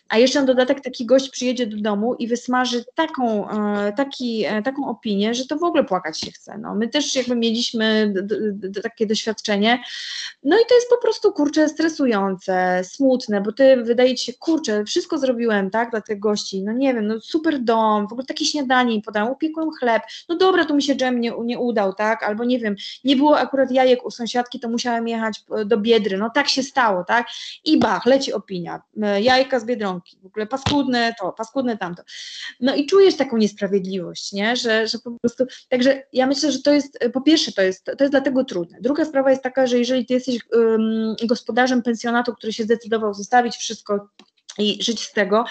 A jeszcze na dodatek taki gość przyjedzie do domu i wysmaży taką, e, taki, e, taką opinię, że to w ogóle płakać się chce. No, my też jakby mieliśmy takie doświadczenie, no i to jest po prostu, kurczę, stresujące, smutne, bo ty wydaje ci się, kurczę, wszystko zrobiłem, tak, dla tych gości, no nie wiem, no super dom, w ogóle takie śniadanie im podałem, upiekłem chleb, no dobra, tu mi się dżem nie, nie udał, tak, albo nie wiem, nie było akurat jajek u sąsiadki, to musiałem jechać do Biedry, no tak się stało, tak? I bach, leci opinia, e, jajka z Biedronki, w ogóle paskudne to, paskudne tamto. No i czujesz taką niesprawiedliwość, nie? Że, że po prostu, także ja myślę, że to jest, po pierwsze to jest, to jest dlatego trudne. Druga sprawa jest taka, że jeżeli ty jesteś um, gospodarzem pensjonatu, który się zdecydował zostawić wszystko i żyć z tego,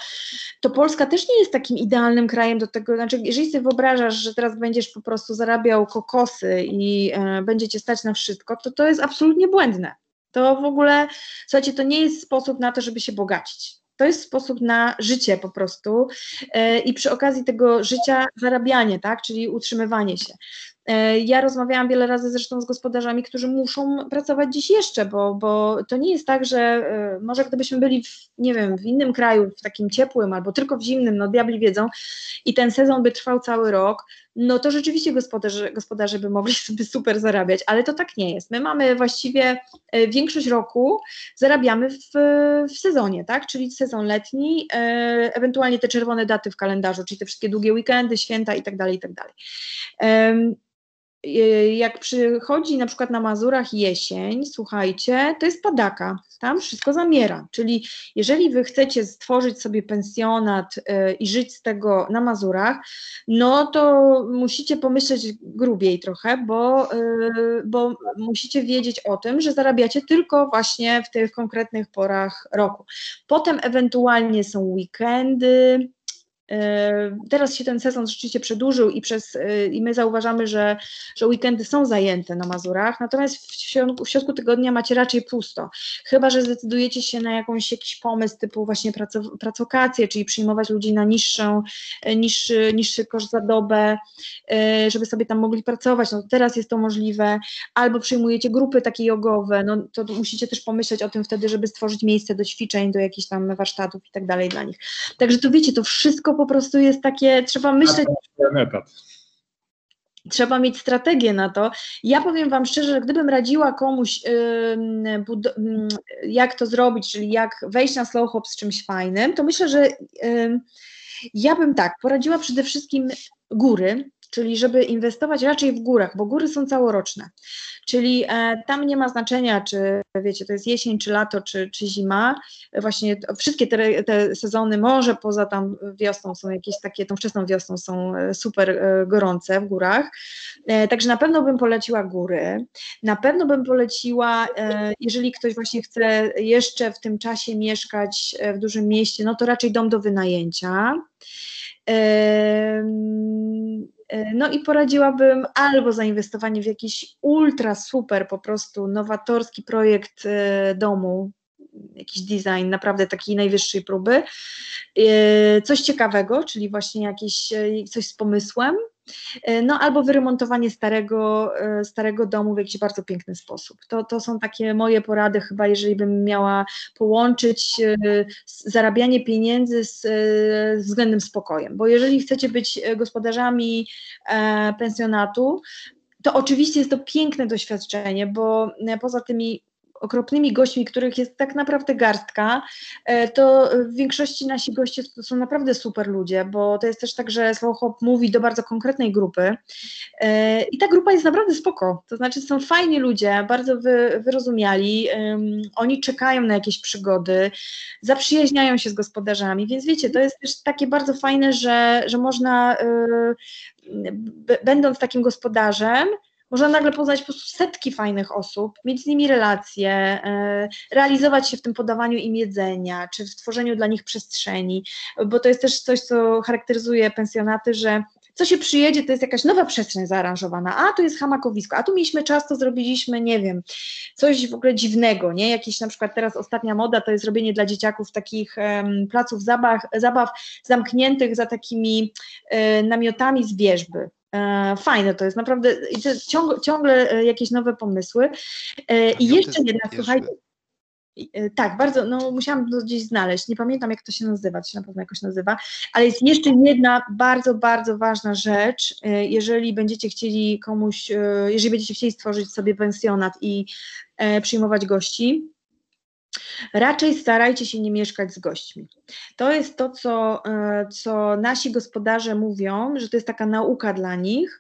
to Polska też nie jest takim idealnym krajem do tego, znaczy jeżeli sobie wyobrażasz, że teraz będziesz po prostu zarabiał kokosy i e, będziecie stać na wszystko, to to jest absolutnie błędne. To w ogóle, słuchajcie, to nie jest sposób na to, żeby się bogacić. To jest sposób na życie po prostu e, i przy okazji tego życia zarabianie, tak, czyli utrzymywanie się. E, ja rozmawiałam wiele razy zresztą z gospodarzami, którzy muszą pracować dziś jeszcze, bo, bo to nie jest tak, że e, może gdybyśmy byli, w, nie wiem, w innym kraju, w takim ciepłym albo tylko w zimnym, no diabli wiedzą, i ten sezon by trwał cały rok, no to rzeczywiście gospodarze, gospodarze by mogli sobie super zarabiać, ale to tak nie jest. My mamy właściwie e, większość roku zarabiamy w, w sezonie, tak? Czyli sezon letni, ewentualnie te czerwone daty w kalendarzu, czyli te wszystkie długie weekendy, święta i tak dalej, i tak dalej. Y, jak przychodzi na przykład na Mazurach jesień, słuchajcie, to jest padaka, tam wszystko zamiera. Czyli jeżeli wy chcecie stworzyć sobie pensjonat y, i żyć z tego na Mazurach, no to musicie pomyśleć grubiej trochę, bo, y, bo musicie wiedzieć o tym, że zarabiacie tylko właśnie w tych konkretnych porach roku. Potem ewentualnie są weekendy, teraz się ten sezon rzeczywiście przedłużył i, przez, e, i my zauważamy, że, że weekendy są zajęte na Mazurach, natomiast w środku, w środku tygodnia macie raczej pusto. Chyba, że zdecydujecie się na jakąś, jakiś pomysł typu właśnie pracokację, czyli przyjmować ludzi na niższą, e, niższy, niższy koszt za dobę, żeby sobie tam mogli pracować. No teraz jest to możliwe. Albo przyjmujecie grupy takie jogowe, no to musicie też pomyśleć o tym wtedy, żeby stworzyć miejsce do ćwiczeń, do jakichś tam warsztatów i tak dalej dla nich. Także to wiecie, to wszystko po prostu jest takie, trzeba myśleć. Trzeba mieć strategię na to. Ja powiem Wam szczerze, że gdybym radziła komuś, yy, jak to zrobić, czyli jak wejść na slow hop z czymś fajnym, to myślę, że yy, ja bym tak poradziła przede wszystkim góry, czyli żeby inwestować raczej w górach, bo góry są całoroczne. Czyli e, tam nie ma znaczenia, czy wiecie, to jest jesień, czy lato, czy, czy zima. Właśnie wszystkie te, te sezony, może poza tam wiosną są jakieś takie, tą wczesną wiosną są e, super e, gorące w górach. Także na pewno bym poleciła góry. Na pewno bym poleciła, jeżeli ktoś właśnie chce jeszcze w tym czasie mieszkać w dużym mieście, no to raczej dom do wynajęcia. E, no i poradziłabym albo zainwestowanie w jakiś ultra super po prostu nowatorski projekt e, domu, jakiś design naprawdę takiej najwyższej próby, e, coś ciekawego, czyli właśnie jakieś coś z pomysłem, no albo wyremontowanie starego, e, starego domu w jakiś bardzo piękny sposób. To, to są takie moje porady chyba, jeżeli bym miała połączyć e, zarabianie pieniędzy z względnym spokojem, bo jeżeli chcecie być gospodarzami pensjonatu, to oczywiście jest to piękne doświadczenie, bo poza tymi okropnymi gośćmi, których jest tak naprawdę garstka, e, to w większości nasi goście to są naprawdę super ludzie, bo to jest też tak, że Slow mówi do bardzo konkretnej grupy e, i ta grupa jest naprawdę spoko, to znaczy są fajni ludzie, bardzo wy, wyrozumiali, oni czekają na jakieś przygody, zaprzyjaźniają się z gospodarzami, więc wiecie, to jest też takie bardzo fajne, że, że można będąc takim gospodarzem, można nagle poznać po prostu setki fajnych osób, mieć z nimi relacje, e, realizować się w tym podawaniu im jedzenia, czy w tworzeniu dla nich przestrzeni, bo to jest też coś, co charakteryzuje pensjonaty, że co się przyjedzie, to jest jakaś nowa przestrzeń zaaranżowana, a tu jest hamakowisko, a tu mieliśmy czas, to zrobiliśmy, nie wiem, coś w ogóle dziwnego, nie? Jakiś na przykład teraz ostatnia moda to jest robienie dla dzieciaków takich um, placów zabaw, zabaw zamkniętych za takimi um, namiotami z wierzby. E, fajne to jest, naprawdę ciągle, ciągle e, jakieś nowe pomysły. E, I jeszcze jedna, słuchajcie, tak, bardzo, no musiałam to gdzieś znaleźć, nie pamiętam jak to się nazywa, to się na pewno jakoś nazywa, ale jest jeszcze jedna bardzo, bardzo ważna rzecz, jeżeli będziecie chcieli komuś, jeżeli będziecie chcieli stworzyć sobie pensjonat i przyjmować gości, Raczej starajcie się nie mieszkać z gośćmi. To jest to, co, e, co nasi gospodarze mówią, że to jest taka nauka dla nich,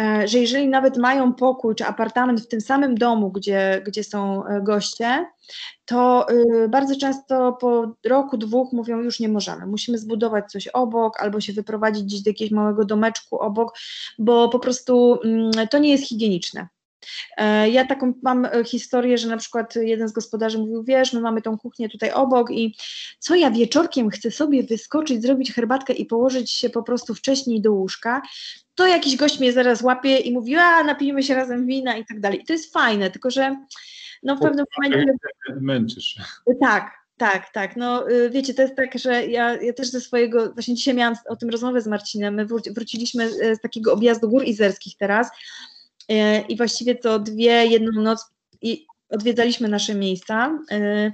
e, że jeżeli nawet mają pokój czy apartament w tym samym domu, gdzie, gdzie są e, goście, to bardzo często po roku, dwóch mówią, już nie możemy, musimy zbudować coś obok albo się wyprowadzić gdzieś do jakiegoś małego domeczku obok, bo po prostu mm, to nie jest higieniczne. E, ja taką mam e, historię, że na przykład jeden z gospodarzy mówił, wiesz, my mamy tą kuchnię tutaj obok i co ja wieczorkiem chcę sobie wyskoczyć, zrobić herbatkę i położyć się po prostu wcześniej do łóżka, to jakiś gość mnie zaraz łapie i mówi, a napijmy się razem wina i tak dalej. I to jest fajne, tylko że no w pewnym momencie... Męczysz. Tak, tak, tak. No y, wiecie, to jest tak, że ja, ja też ze swojego, właśnie dzisiaj miałam o tym rozmowę z Marcinem, my wróciliśmy z takiego objazdu gór izerskich teraz E, i właściwie to dwie, jedną noc odwiedzaliśmy nasze miejsca e,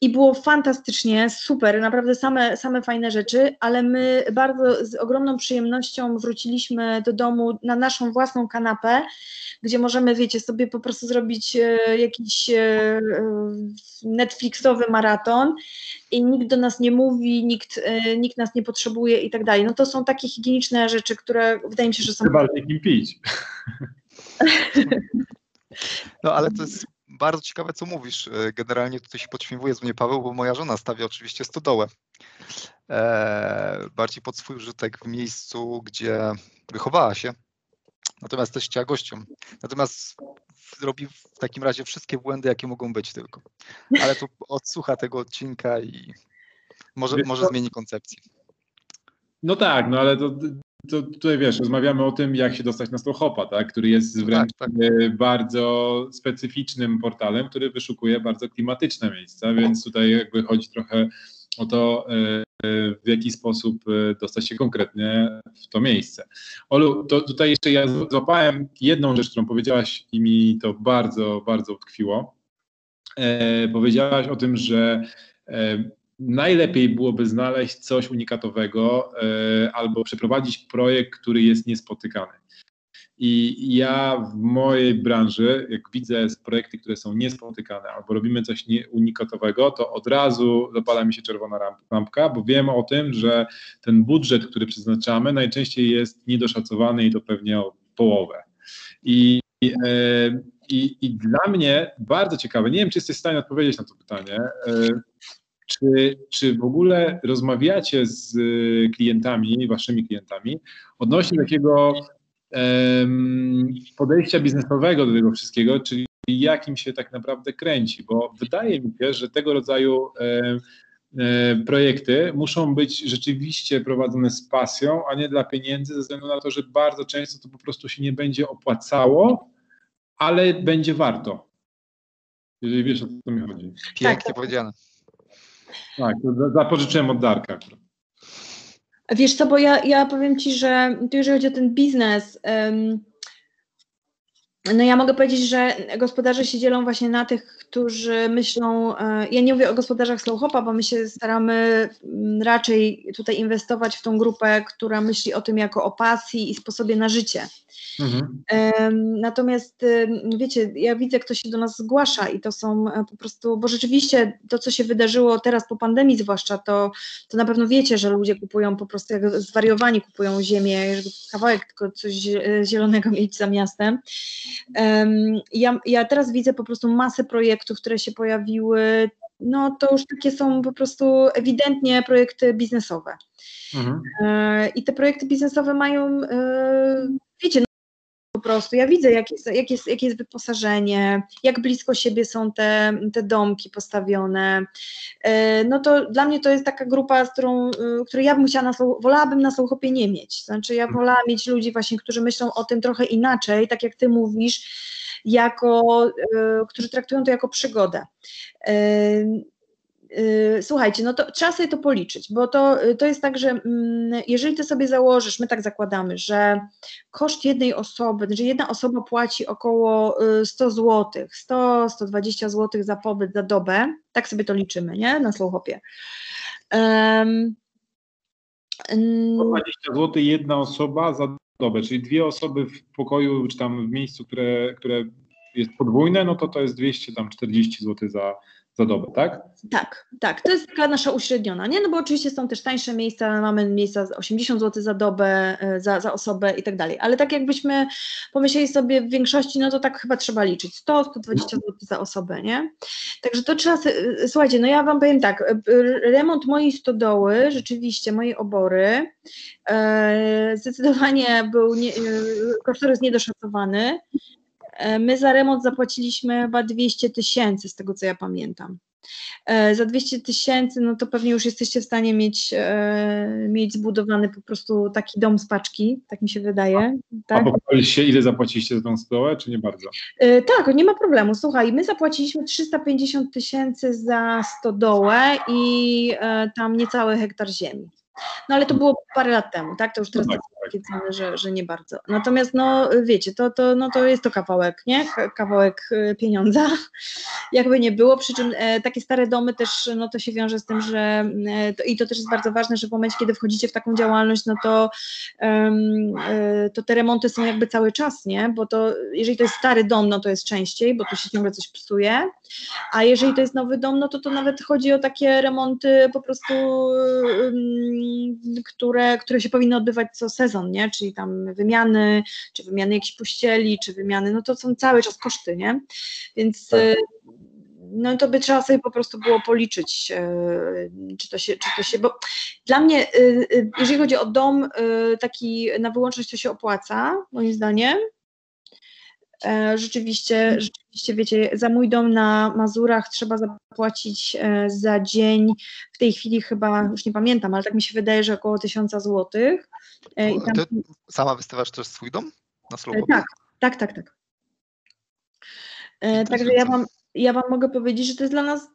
i było fantastycznie, super, naprawdę same, same fajne rzeczy, ale my bardzo z ogromną przyjemnością wróciliśmy do domu na naszą własną kanapę, gdzie możemy, wiecie, sobie po prostu zrobić e, jakiś Netflixowy maraton i nikt do nas nie mówi, nikt, nikt nas nie potrzebuje i tak dalej. No to są takie higieniczne rzeczy, które wydaje mi się, że są... Chyba kim pić. No ale to jest bardzo ciekawe, co mówisz. E, generalnie tutaj się podśmiewuje z mnie Paweł, bo moja żona stawia oczywiście stodołę. Eee, bardziej pod swój użytek w miejscu, gdzie wychowała się. Natomiast też chciała gościom. Natomiast robi w takim razie wszystkie błędy, jakie mogą być tylko. Ale tu odsłucha tego odcinka i może, może zmieni koncepcję. No tak, no ale to to tutaj wiesz, rozmawiamy o tym, jak się dostać na Slowhopa, tak, który jest wręcz tak, tak. bardzo specyficznym portalem, który wyszukuje bardzo klimatyczne miejsca, więc tutaj jakby chodzi trochę o to, e, w jaki sposób e, dostać się konkretnie w to miejsce. Olu, to tutaj jeszcze ja złapałem jedną rzecz, którą powiedziałaś i mi to bardzo, bardzo utkwiło. E, powiedziałaś o tym, że najlepiej byłoby znaleźć coś unikatowego e, albo przeprowadzić projekt, który jest niespotykany. I ja w mojej branży, jak widzę projekty, które są niespotykane, albo robimy coś unikatowego, to od razu zapala mi się czerwona lampka, bo wiem o tym, że ten budżet, który przeznaczamy, najczęściej jest niedoszacowany i to pewnie o połowę. I, e, i, i dla mnie bardzo ciekawe, nie wiem, czy jesteś w stanie odpowiedzieć na to pytanie, e, czy, czy w ogóle rozmawiacie z y, klientami, waszymi klientami, odnośnie takiego um, podejścia biznesowego do tego wszystkiego, czyli jakim się tak naprawdę kręci? Bo wydaje mi się, że tego rodzaju um, projekty muszą być rzeczywiście prowadzone z pasją, a nie dla pieniędzy, ze względu na to, że bardzo często to po prostu się nie będzie opłacało, ale będzie warto. Jeżeli wiesz, o co mi chodzi. Pięknie tak. powiedziane. Tak, zapożyczyłem od Darka. Wiesz co, bo ja, ja powiem Ci, że jeżeli chodzi o ten biznes, um, no ja mogę powiedzieć, że gospodarze się dzielą właśnie na tych, którzy myślą, e, ja nie mówię o gospodarzach slow hopa, bo my się staramy mm, raczej tutaj inwestować w tą grupę, która myśli o tym jako o pasji i sposobie na życie. Mhm. Natomiast wiecie, ja widzę, kto się do nas zgłasza i to są e, po prostu, bo rzeczywiście to, co się wydarzyło teraz po pandemii zwłaszcza, to, to na pewno wiecie, że ludzie kupują po prostu jak zwariowani kupują ziemię, żeby kawałek tylko coś e, zielonego mieć za miastem. Ja, ja teraz widzę po prostu masę projektów, które się pojawiły, no to już takie są po prostu ewidentnie projekty biznesowe. Mhm. E, I te projekty biznesowe mają, wiecie, po prostu. Ja widzę, jak jest, jak jest, jakie jest wyposażenie, jak blisko siebie są te, te domki postawione. E, no to dla mnie to jest taka grupa, z którą, y, której ja bym chciała na wolałabym na Słuchopie nie mieć. Znaczy ja wolałam mieć ludzi właśnie, którzy myślą o tym trochę inaczej, tak jak ty mówisz, jako, y, którzy traktują to jako przygodę. Y, słuchajcie, no to trzeba sobie to policzyć, bo to, y, to jest tak, że mm, jeżeli ty sobie założysz, my tak zakładamy, że koszt jednej osoby, że jedna osoba płaci około 100 zł, 100-120 zł za pobyt, za dobę, tak sobie to liczymy, nie, na Slowhopie. Um, 120 zł jedna osoba za dobę, czyli dwie osoby w pokoju, czy tam w miejscu, które, które jest podwójne, no to to jest 240 zł za, za dobę, tak? Tak, tak. To jest taka nasza uśredniona, nie? No bo oczywiście są też tańsze miejsca, mamy miejsca za 80 zł za dobę, e, za, za osobę i tak dalej, ale tak jakbyśmy pomyśleli sobie w większości, no to tak chyba trzeba liczyć, 100-120 zł za osobę, nie? Także to trzeba, e, słuchajcie, no ja Wam powiem tak, e, remont mojej stodoły, rzeczywiście, mojej obory, zdecydowanie był, nie, kosztorys niedoszacowany, my za remont zapłaciliśmy chyba 200 tysięcy, z tego co ja pamiętam. E, za 200 tysięcy, no to pewnie już jesteście w stanie mieć, e, mieć zbudowany po prostu taki dom z paczki, tak mi się wydaje. Tak? A się, ile zapłaciliście za tą stołę, czy nie bardzo? tak, nie ma problemu. Słuchaj, my zapłaciliśmy 350 tysięcy za stodołę i tam niecały hektar ziemi. No ale to było parę lat temu, tak? To już teraz no tak, tak. takie ceny, że, że nie bardzo. Natomiast no wiecie, to, to, no, to jest to kawałek, nie? Kawałek y, pieniądza, jakby nie było, przy czym e, takie stare domy też, no to się wiąże z tym, że e, to, i to też jest bardzo ważne, że w momencie, kiedy wchodzicie w taką działalność, no to, e, to te remonty są jakby cały czas, nie? Bo to, jeżeli to jest stary dom, no to jest częściej, bo tu się ciągle coś psuje, a jeżeli to jest nowy dom, no to to nawet chodzi o takie remonty po prostu które, które się powinny odbywać co sezon, nie? Czyli tam wymiany, czy wymiany jakiejś pościeli, czy wymiany, no to są cały czas koszty, nie? Więc tak. no to by trzeba sobie po prostu było policzyć, e, czy to się, czy to się, bo dla mnie, e, jeżeli chodzi o dom taki na wyłączność, to się opłaca, moim zdaniem, rzeczywiście, mhm. rzeczywiście, wiecie, za mój dom na Mazurach trzeba zapłacić e, za dzień, w tej chwili chyba, już nie pamiętam, ale tak mi się wydaje, że około 1000 złotych. E, tam... Ty sama wystawiasz też swój dom na Słowo? Tak, tak, tak, tak. Także ja wam, ja Wam mogę powiedzieć, że to jest dla nas,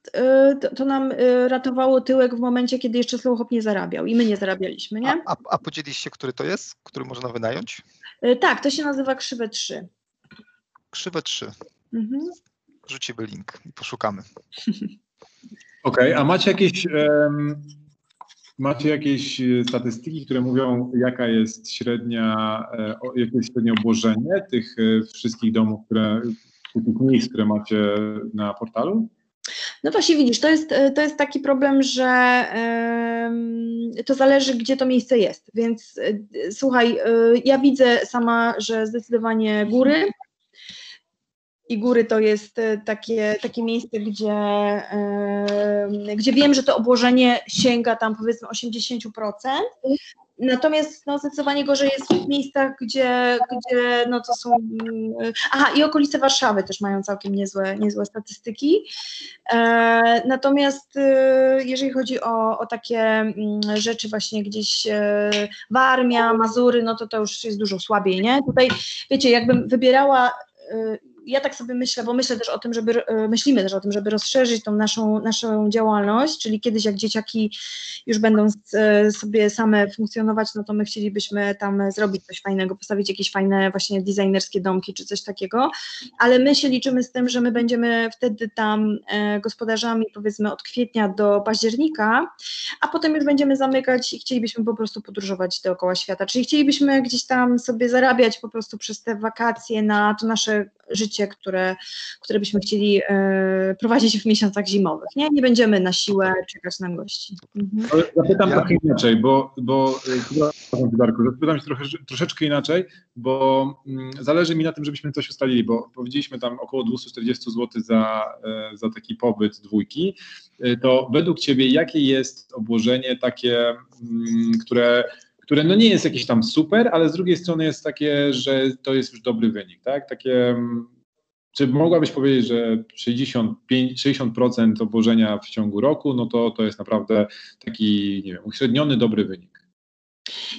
to, to nam ratowało tyłek w momencie, kiedy jeszcze Slowhop nie zarabiał i my nie zarabialiśmy, nie? A, a, a podzieliście, który to jest, który można wynająć? Tak, to się nazywa Krzywe 3 krzywe 3. Mhm. Rzucimy link i poszukamy. Okej, okay, a macie jakieś, um, macie jakieś e, statystyki, które mówią, jaka jest średnia, e, jakie jest średnie obłożenie tych e, wszystkich domów, które, tych miejsc, które macie na portalu? No właśnie widzisz, to jest, to jest taki problem, że to zależy, gdzie to miejsce jest. Więc słuchaj, ja widzę sama, że zdecydowanie góry, i góry to jest e, takie, takie miejsce, gdzie, gdzie wiem, że to obłożenie sięga tam powiedzmy 80%. Natomiast no, zdecydowanie gorzej jest w miejscach, gdzie, gdzie no, to są. Mm, aha, i okolice Warszawy też mają całkiem niezłe, niezłe statystyki. E, natomiast e, jeżeli chodzi o, o takie mm, rzeczy, właśnie gdzieś e, Warmia, Mazury, no to to już jest dużo słabiej, nie? Tutaj, wiecie, jakbym wybierała ja tak sobie myślę, bo myślę też o tym, żeby, e, myślimy też o tym, żeby rozszerzyć tą naszą, naszą działalność, czyli kiedyś jak dzieciaki już będą e, sobie same funkcjonować, no to my chcielibyśmy tam zrobić coś fajnego, postawić jakieś fajne właśnie designerskie domki czy coś takiego, ale my się liczymy z tym, że my będziemy wtedy tam e, gospodarzami powiedzmy od kwietnia do października, a potem już będziemy zamykać i chcielibyśmy po prostu podróżować dookoła świata, czyli chcielibyśmy gdzieś tam sobie zarabiać po prostu przez te wakacje na to nasze życie, które, które byśmy chcieli e, prowadzić w miesiącach zimowych. Nie, nie będziemy na siłę czekać na gości. Mhm. Zapytam ja. trochę inaczej, bo, bo e, Darku, zapytam się trochę, troszeczkę inaczej, bo mm, zależy mi na tym, żebyśmy coś ustalili, bo powiedzieliśmy tam około 240 zł za, e, za taki pobyt dwójki. To według Ciebie jakie jest obłożenie takie, mm, które które no nie jest jakieś tam super, ale z drugiej strony jest takie, że to jest już dobry wynik, tak? Takie, mm, czy mogłabyś powiedzieć, że 65, 60% obłożenia w ciągu roku, no to to jest naprawdę taki, nie wiem, uśredniony dobry wynik?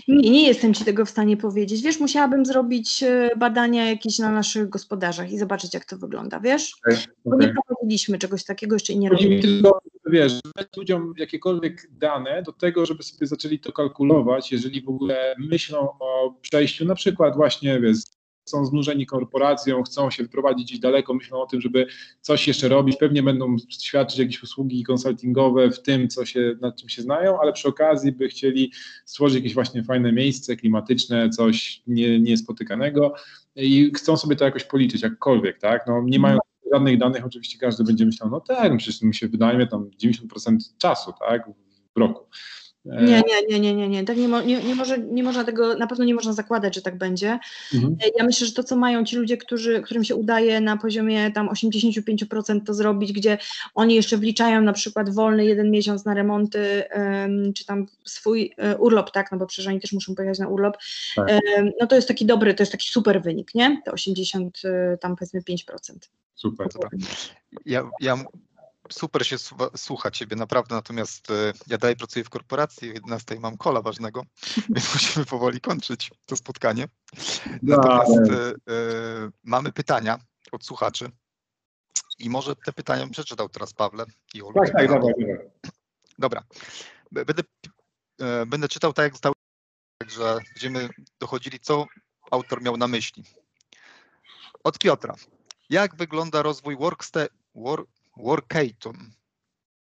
Nie, nie jestem Ci tego w stanie powiedzieć. Wiesz, musiałabym zrobić e, badania jakieś na naszych gospodarzach i zobaczyć, jak to wygląda, wiesz? Okay, Bo nie prowadziliśmy czegoś takiego jeszcze i nie robimy. Tylko, wiesz, dać ludziom jakiekolwiek dane do tego, żeby sobie zaczęli to kalkulować, jeżeli w ogóle myślą o przejściu na przykład właśnie, wiesz, są znużeni korporacją, chcą się wyprowadzić gdzieś daleko, myślą o tym, żeby coś jeszcze robić, pewnie będą świadczyć jakieś usługi konsultingowe w tym, co się, nad czym się znają, ale przy okazji by chcieli stworzyć jakieś właśnie fajne miejsce klimatyczne, coś nie, niespotykanego i chcą sobie to jakoś policzyć, jakkolwiek, tak, no nie mają żadnych danych, oczywiście każdy będzie myślał, no tak, no przecież mi się wydaje tam 90% czasu, tak, w roku. Nie, nie, nie, nie, nie, nie. Tak nie, mo, nie, nie, może, nie można tego, na pewno nie można zakładać, że tak będzie. Mhm. Ja myślę, że to, co mają ci ludzie, którzy, którym się udaje na poziomie tam 85% to zrobić, gdzie oni jeszcze wliczają na przykład wolny jeden miesiąc na remonty, czy tam swój um, urlop, tak, no bo przecież oni też muszą pojechać na urlop, tak. no to jest taki dobry, to jest taki super wynik, nie? To 80, tam powiedzmy 5%. Super. Ja, ja super się słucha Ciebie, naprawdę, natomiast e, ja dalej pracuję w korporacji, o 11 mam kola ważnego, więc musimy powoli kończyć to spotkanie. Natomiast e, mamy pytania od słuchaczy i może te pytania przeczytał teraz Pawle i Olga. Tak, tak, dobra, dobra. Będę, e, będę czytał tak, jak zostało, że będziemy dochodzili, co autor miał na myśli. Od Piotra. Jak wygląda rozwój workste, work, Workaton.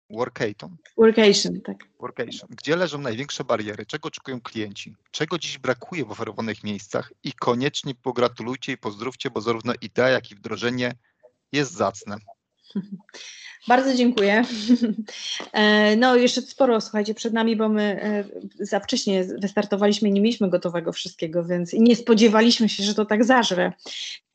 Workaton. Workation, tak. Workation. Gdzie leżą największe bariery? Czego oczekują klienci? Czego dziś brakuje w oferowanych miejscach? I koniecznie pogratulujcie i pozdrówcie, bo zarówno idea, jak i wdrożenie jest zacne. Bardzo dziękuję. E, no, jeszcze sporo, słuchajcie, przed nami, bo my e, za wcześnie wystartowaliśmy nie mieliśmy gotowego wszystkiego, więc nie spodziewaliśmy się, że to tak zażre.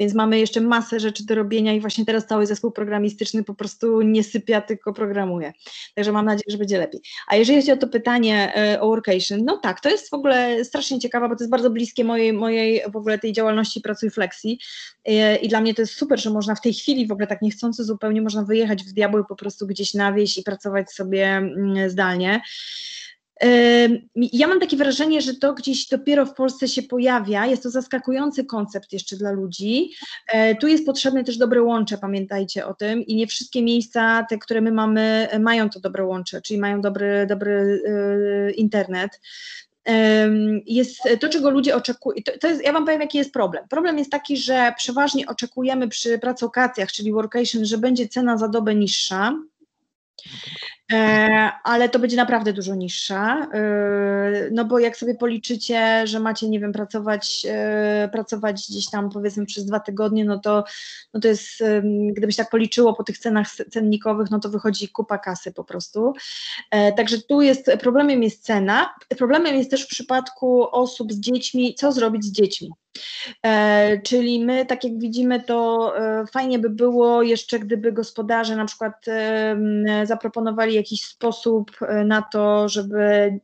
Więc mamy jeszcze masę rzeczy do robienia i właśnie teraz cały zespół programistyczny po prostu nie sypia, tylko programuje. Także mam nadzieję, że będzie lepiej. A jeżeli chodzi o to pytanie e, o workation, no tak, to jest w ogóle strasznie ciekawe, bo to jest bardzo bliskie mojej, mojej w ogóle tej działalności Pracuj Flexi i dla mnie to jest super, że można w tej chwili w ogóle tak niechcący zupełnie można wyjechać w po prostu gdzieś na wieś i pracować sobie mm, zdalnie. Ja mam takie wrażenie, że to gdzieś dopiero w Polsce się pojawia. Jest to zaskakujący koncept jeszcze dla ludzi. E, tu jest potrzebne też dobre łącze, pamiętajcie o tym. I nie wszystkie miejsca, te, które my mamy, mają to dobre łącze, czyli mają dobry, dobry e, internet jest to, czego ludzie oczekują. To, to jest, ja Wam powiem, jaki jest problem. Problem jest taki, że przeważnie oczekujemy przy pracokacjach, czyli workation, że będzie cena za dobę niższa. E, ale to będzie naprawdę dużo niższa, e, no bo jak sobie policzycie, że macie, nie wiem, pracować, e, pracować gdzieś tam powiedzmy przez dwa tygodnie, no to, no to jest, gdybyś tak policzyło po tych cenach cennikowych, no to wychodzi kupa kasy po prostu. Także tu jest, problemem jest cena, problemem jest też w przypadku osób z dziećmi, co zrobić z dziećmi. E, czyli my, tak jak widzimy, to e, fajnie by było jeszcze, gdyby gospodarze na przykład e, zaproponowali jakiś sposób na to, żeby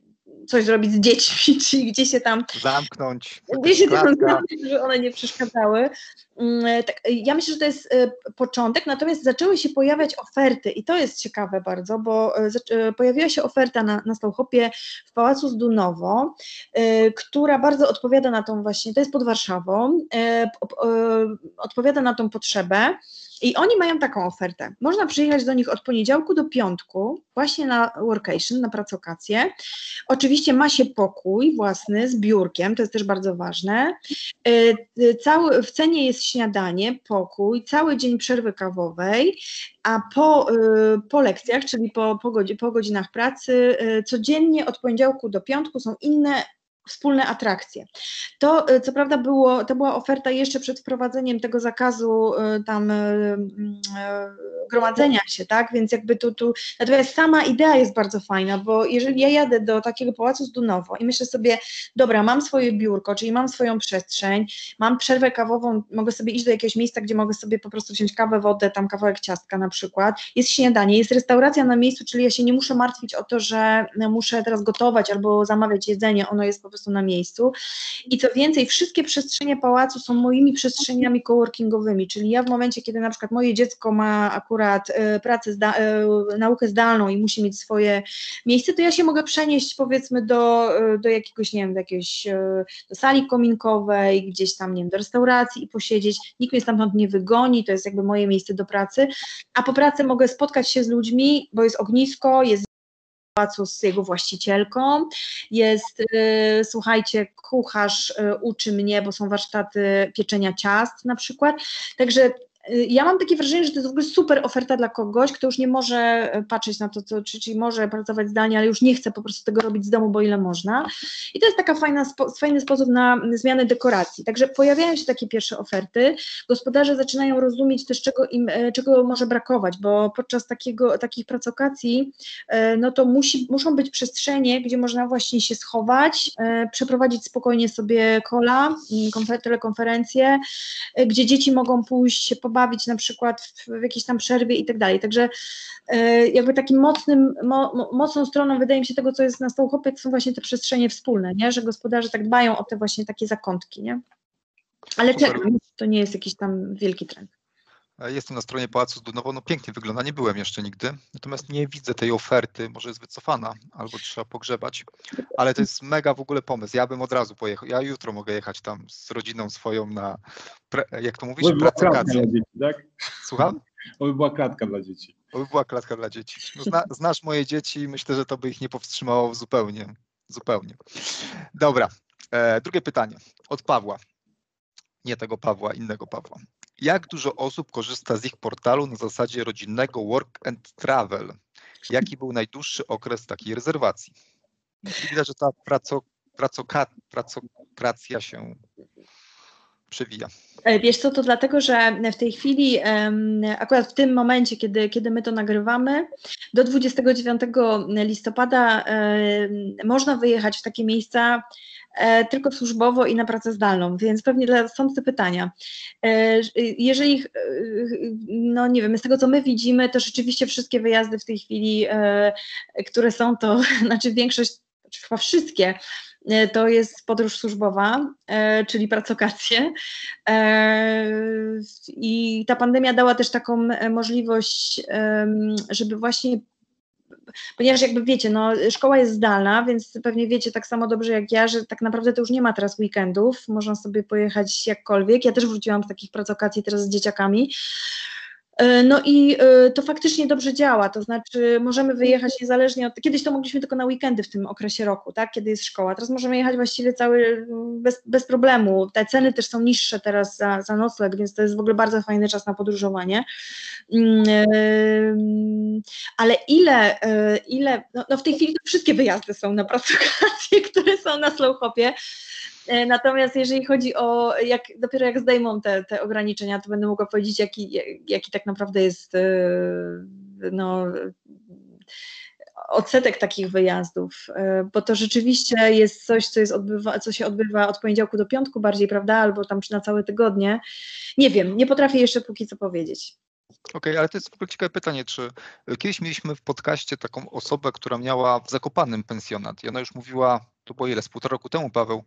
coś zrobić z dziećmi, czyli gdzie się tam zamknąć, gdzie się tam zamknąć, żeby one nie przeszkadzały. Mm, tak, ja myślę, że to jest początek, natomiast zaczęły się pojawiać oferty i to jest ciekawe bardzo, bo pojawiła się oferta na, na Stołchopie w Pałacu Zdunowo, która bardzo odpowiada na tą właśnie, to jest pod Warszawą, odpowiada na tą potrzebę. I oni mają taką ofertę. Można przyjechać do nich od poniedziałku do piątku, właśnie na workation, na pracokację. Oczywiście ma się pokój własny z biurkiem, to jest też bardzo ważne. Cały, w cenie jest śniadanie, pokój, cały dzień przerwy kawowej, a po, y, po lekcjach, czyli po, po, po godzinach pracy, codziennie od poniedziałku do piątku są inne wspólne atrakcje. To e, co prawda było, to była oferta jeszcze przed wprowadzeniem tego zakazu e, tam e, gromadzenia się, tak, więc jakby tu, tu, natomiast sama idea jest bardzo fajna, bo jeżeli ja jadę do takiego pałacu z Dunowo i myślę sobie, dobra, mam swoje biurko, czyli mam swoją przestrzeń, mam przerwę kawową, mogę sobie iść do jakiegoś miejsca, gdzie mogę sobie po prostu wziąć kawę, wodę, tam kawałek ciastka na przykład, jest śniadanie, jest restauracja na miejscu, czyli ja się nie muszę martwić o to, że muszę teraz gotować albo zamawiać jedzenie, ono jest po prostu na miejscu. I co więcej, wszystkie przestrzenie pałacu są moimi przestrzeniami coworkingowymi, czyli ja w momencie, kiedy na przykład moje dziecko ma akurat y, pracę, zda, y, naukę zdalną i musi mieć swoje miejsce, to ja się mogę przenieść powiedzmy do, y, do jakiegoś, nie wiem, do jakiejś do sali kominkowej, gdzieś tam, nie wiem, do restauracji i posiedzieć. Nikt mnie stamtąd nie wygoni, to jest jakby moje miejsce do pracy, a po pracy mogę spotkać się z ludźmi, bo jest ognisko, jest pałacu z jego właścicielką. Jest, y, słuchajcie, kucharz y, uczy mnie, bo są warsztaty pieczenia ciast na przykład. Także ja mam takie wrażenie, że to jest w ogóle super oferta dla kogoś, kto już nie może y, patrzeć na to, co, czyli może pracować zdalnie, ale już nie chce po prostu tego robić z domu, bo ile można. I to jest taka fajna, spo, fajny sposób na zmianę dekoracji. Także pojawiają się takie pierwsze oferty. Gospodarze zaczynają rozumieć też, czego im, e, czego może brakować, bo podczas takiego, takich pracokacji, e, no to musi, muszą być przestrzenie, gdzie można właśnie się schować, e, przeprowadzić spokojnie sobie kola, telekonferencje, gdzie dzieci mogą pójść się pobawić bawić na przykład w, w jakiejś tam przerwie i tak dalej. Także e, jakby takim mocnym, mo, mocną stroną wydaje mi się tego, co jest na Stołchopie, to są właśnie te przestrzenie wspólne, nie? że gospodarze tak dbają o te właśnie takie zakątki. Nie? Ale czekam, to nie jest jakiś tam wielki trend. Jestem na stronie Pałacu Zdunowo, no pięknie wygląda, nie byłem jeszcze nigdy, natomiast nie widzę tej oferty, może jest wycofana, albo trzeba pogrzebać, ale to jest mega w ogóle pomysł, ja bym od razu pojechał, ja jutro mogę jechać tam z rodziną swoją na, jak to mówisz, pracokację. tak? Słucham? To by była klatka dla dzieci. To by była klatka dla dzieci. No, zna, znasz moje dzieci i myślę, że to by ich nie powstrzymało zupełnie, zupełnie. Dobra, e, drugie pytanie od Pawła nie tego Pawła, innego Pawła. Jak dużo osób korzysta z ich portalu na zasadzie rodzinnego work and travel? Jaki był najdłuższy okres takiej rezerwacji? Widać, że ta pracokracja się przewija. E, wiesz co, to dlatego, że w tej chwili, akurat w tym momencie, kiedy, kiedy my to nagrywamy, do 29 listopada można wyjechać w takie miejsca, E, tylko służbowo i na pracę zdalną, więc pewnie stąd te pytania. E, jeżeli, no nie wiem, z tego co my widzimy, to rzeczywiście wszystkie wyjazdy w tej chwili, które są, to znaczy większość, znaczy chyba wszystkie, to jest podróż służbowa, czyli pracokacje. I ta pandemia dała też taką możliwość, żeby właśnie ponieważ jakby wiecie, no, szkoła jest zdalna, więc pewnie wiecie tak samo dobrze jak ja, że tak naprawdę to już nie ma teraz weekendów, można sobie pojechać jakkolwiek. Ja też wróciłam z takich pracokacji teraz z dzieciakami. E, no i e, to faktycznie dobrze działa, to znaczy możemy wyjechać niezależnie od. Kiedyś to mogliśmy tylko na weekendy w tym okresie roku, tak, kiedy jest szkoła. Teraz możemy jechać właściwie cały bez, bez problemu. Te ceny też są niższe teraz za, za nocleg, więc to jest w ogóle bardzo fajny czas na podróżowanie. Mm, ale ile, e, ile no, no w tej chwili to wszystkie wyjazdy są na pracokacje, które są na slowhopie. E, natomiast jeżeli chodzi o, jak, dopiero jak zdejmą te, te ograniczenia, to będę mogła powiedzieć, jaki, jaki tak naprawdę jest e, no, odsetek takich wyjazdów, e, bo to rzeczywiście jest coś, co, jest odbywa, co się odbywa od poniedziałku do piątku bardziej, prawda, albo tam na całe tygodnie. Nie wiem, nie potrafię jeszcze póki co powiedzieć. Okej, okay, ale to jest w ogóle ciekawe pytanie, czy kiedyś mieliśmy w podcaście taką osobę, która miała w Zakopanym pensjonat i ona już mówiła, to było ile, z półtora roku temu Paweł,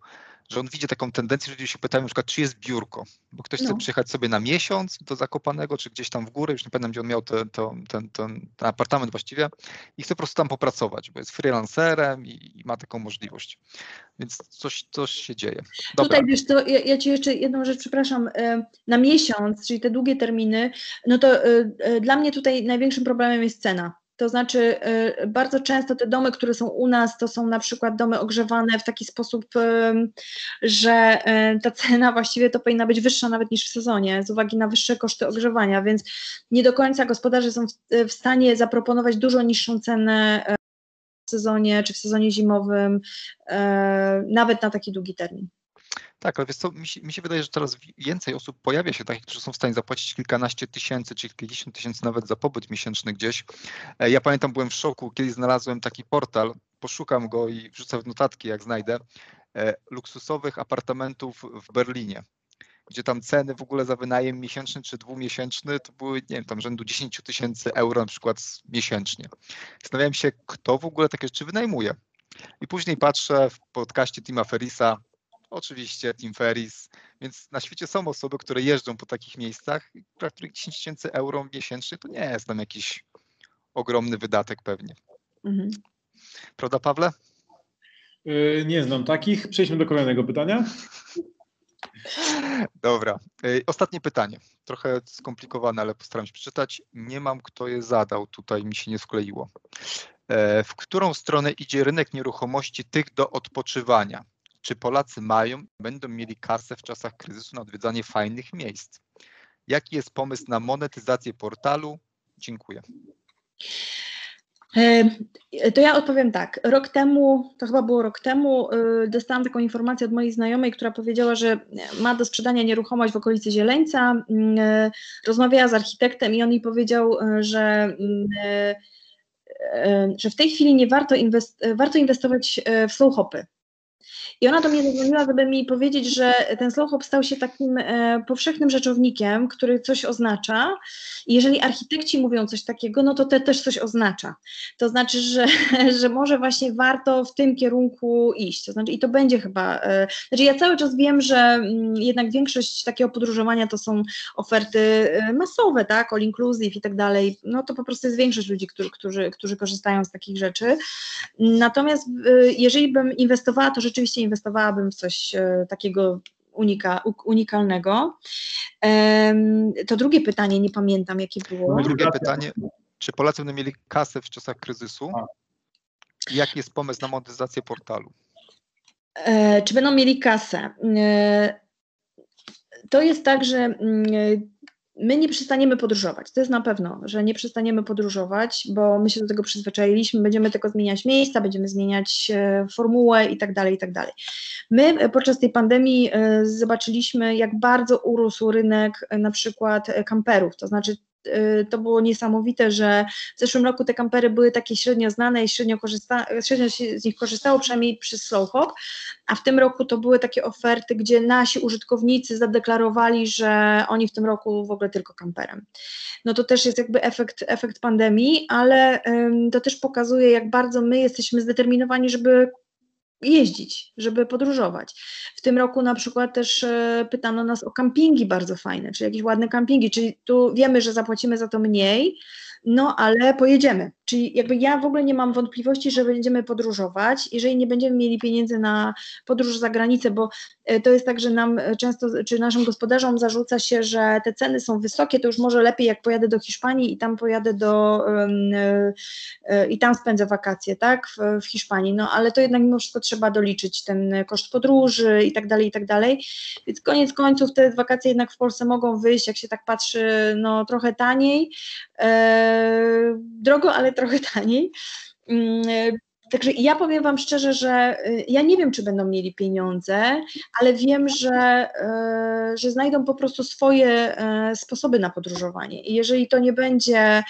że on widzi taką tendencję, że ludzie się pytają na przykład, czy jest biurko, bo ktoś no. chce przyjechać sobie na miesiąc do Zakopanego, czy gdzieś tam w górę, już nie pamiętam, gdzie on miał te, to, ten, ten, ten apartament właściwie i chce po prostu tam popracować, bo jest freelancerem i, i ma taką możliwość. Więc coś, coś się dzieje. Dobra. Tutaj wiesz, to ja, ja Ci jeszcze jedną rzecz, przepraszam, e, na miesiąc, czyli te długie terminy, no to e, e, dla mnie tutaj największym problemem jest cena to znaczy, y, bardzo często te domy, które są u nas, to są na przykład domy ogrzewane w taki sposób, że y, ta cena właściwie to powinna być wyższa nawet niż w sezonie, z uwagi na wyższe koszty ogrzewania, więc nie do końca gospodarze są w stanie zaproponować dużo niższą cenę y, w sezonie czy w sezonie zimowym, nawet na taki długi termin. Tak, ale wiesz co, mi się, mi się, wydaje, że coraz więcej osób pojawia się takich, którzy są w stanie zapłacić kilkanaście tysięcy czy kilkadziesiąt tysięcy nawet za pobyt miesięczny gdzieś. E, ja pamiętam, byłem w szoku, kiedy znalazłem taki portal, poszukam go i wrzucę w notatki, jak znajdę, e, luksusowych apartamentów w Berlinie gdzie tam ceny w ogóle za wynajem miesięczny czy dwumiesięczny to były, nie wiem, tam rzędu 10 tysięcy euro na przykład miesięcznie. Zastanawiałem się, kto w ogóle takie rzeczy wynajmuje. I później patrzę w podcaście Tima Ferisa, Oczywiście Tim Ferris, więc na świecie są osoby, które jeżdżą po takich miejscach, dla których 10 tysięcy euro miesięcznie to nie jest tam jakiś ogromny wydatek pewnie. Mhm. Prawda, Pawle? Yy, nie znam takich. Przejdźmy do kolejnego pytania. Dobra. Yy, ostatnie pytanie. Trochę skomplikowane, ale postaram się przeczytać. Nie mam, kto je zadał. Tutaj mi się nie skleiło. Yy, w którą stronę idzie rynek nieruchomości tych do odpoczywania? Czy Polacy mają, będą mieli kasę w czasach kryzysu na odwiedzanie fajnych miejsc? Jaki jest pomysł na monetyzację portalu? Dziękuję. To ja odpowiem tak. Rok temu, to chyba było rok temu, y, dostałam taką informację od mojej znajomej, która powiedziała, że ma do sprzedania nieruchomość w okolicy Zieleńca. Mm, e, rozmawiała z architektem i on jej powiedział, e, że, mm, że w tej chwili nie warto, inwest warto inwestować w slow hopy. I ona do mnie zadzwoniła, żeby mi powiedzieć, że ten slow hop stał się takim e, powszechnym rzeczownikiem, który coś oznacza. I jeżeli architekci mówią coś takiego, no to to też coś oznacza. To znaczy, że, że może właśnie warto w tym kierunku iść. To znaczy, i to będzie chyba. E, znaczy, ja cały czas wiem, że m, mm, jednak większość takiego podróżowania to są oferty e, masowe, tak, all inclusive i tak dalej. No to po prostu jest większość ludzi, którzy, którzy, którzy korzystają z takich rzeczy. Natomiast e, jeżeli bym inwestowała, to rzeczywiście inwestowałabym w coś e, takiego unika, unikalnego. To drugie pytanie, nie pamiętam jakie było. Drugie pytanie, czy Polacy będą mieli kasę w czasach kryzysu? Jaki jest pomysł na monetyzację portalu? E, czy będą mieli kasę? E, to jest tak, że mm, My nie przestaniemy podróżować. To jest na pewno, że nie przestaniemy podróżować, bo my się do tego przyzwyczailiśmy. Będziemy tylko zmieniać miejsca, będziemy zmieniać e, formułę i tak dalej, i tak dalej. My e, podczas tej pandemii e, zobaczyliśmy, jak bardzo urósł rynek na przykład kamperów, to znaczy to było niesamowite, że w zeszłym roku te kampery były takie średnio znane i średnio, korzysta, średnio się z nich korzystało, przynajmniej przy Slowhop, a w tym roku to były takie oferty, gdzie nasi użytkownicy zadeklarowali, że oni w tym roku w ogóle tylko kamperem. No to też jest jakby efekt, efekt pandemii, ale ym, to też pokazuje, jak bardzo my jesteśmy zdeterminowani, żeby jeździć, żeby podróżować. W tym roku na przykład też e, pytano nas o kampingi bardzo fajne, czy jakieś ładne kampingi, czyli tu wiemy, że zapłacimy za to mniej, no ale pojedziemy. Czyli jakby ja w ogóle nie mam wątpliwości, że będziemy podróżować, jeżeli nie będziemy mieli pieniędzy na podróż za granicę, bo e, to jest tak, że nam e, często, czy naszym gospodarzom zarzuca się, że te ceny są wysokie, to już może lepiej jak pojadę do Hiszpanii i tam pojadę do e, i tam spędzę wakacje, tak, w, w Hiszpanii, no ale to jednak mimo wszystko trzeba doliczyć ten koszt podróży i tak dalej, i tak dalej, więc koniec końców te wakacje jednak w Polsce mogą wyjść, jak się tak patrzy, no trochę taniej, drogo, ale trochę taniej. Mm, także ja powiem Wam szczerze, że y, ja nie wiem, czy będą mieli pieniądze, ale wiem, że, y, że znajdą po prostu swoje sposoby na podróżowanie. I jeżeli to nie będzie,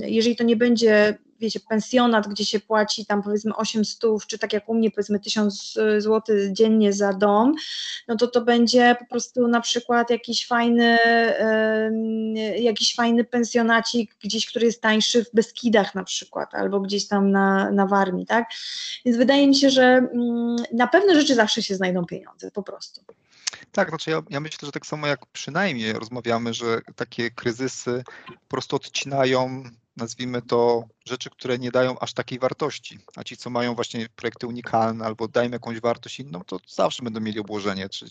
jeżeli to nie będzie wiecie, pensjonat, gdzie się płaci tam powiedzmy 800, czy tak jak u mnie powiedzmy 1000 zł dziennie za dom, no to to będzie po prostu na przykład jakiś fajny, jakiś fajny pensjonacik gdzieś, który jest tańszy w Beskidach na przykład, albo gdzieś tam na, na Warmii, tak? Więc wydaje mi się, że mm, na pewne rzeczy zawsze się znajdą pieniądze, po prostu. Tak, znaczy ja, ja, myślę, że tak samo jak przynajmniej rozmawiamy, że takie kryzysy po prostu odcinają, nazwijmy to, rzeczy, które nie dają aż takiej wartości. A ci, co mają właśnie projekty unikalne albo dają jakąś wartość inną, to zawsze będą mieli obłożenie, czy,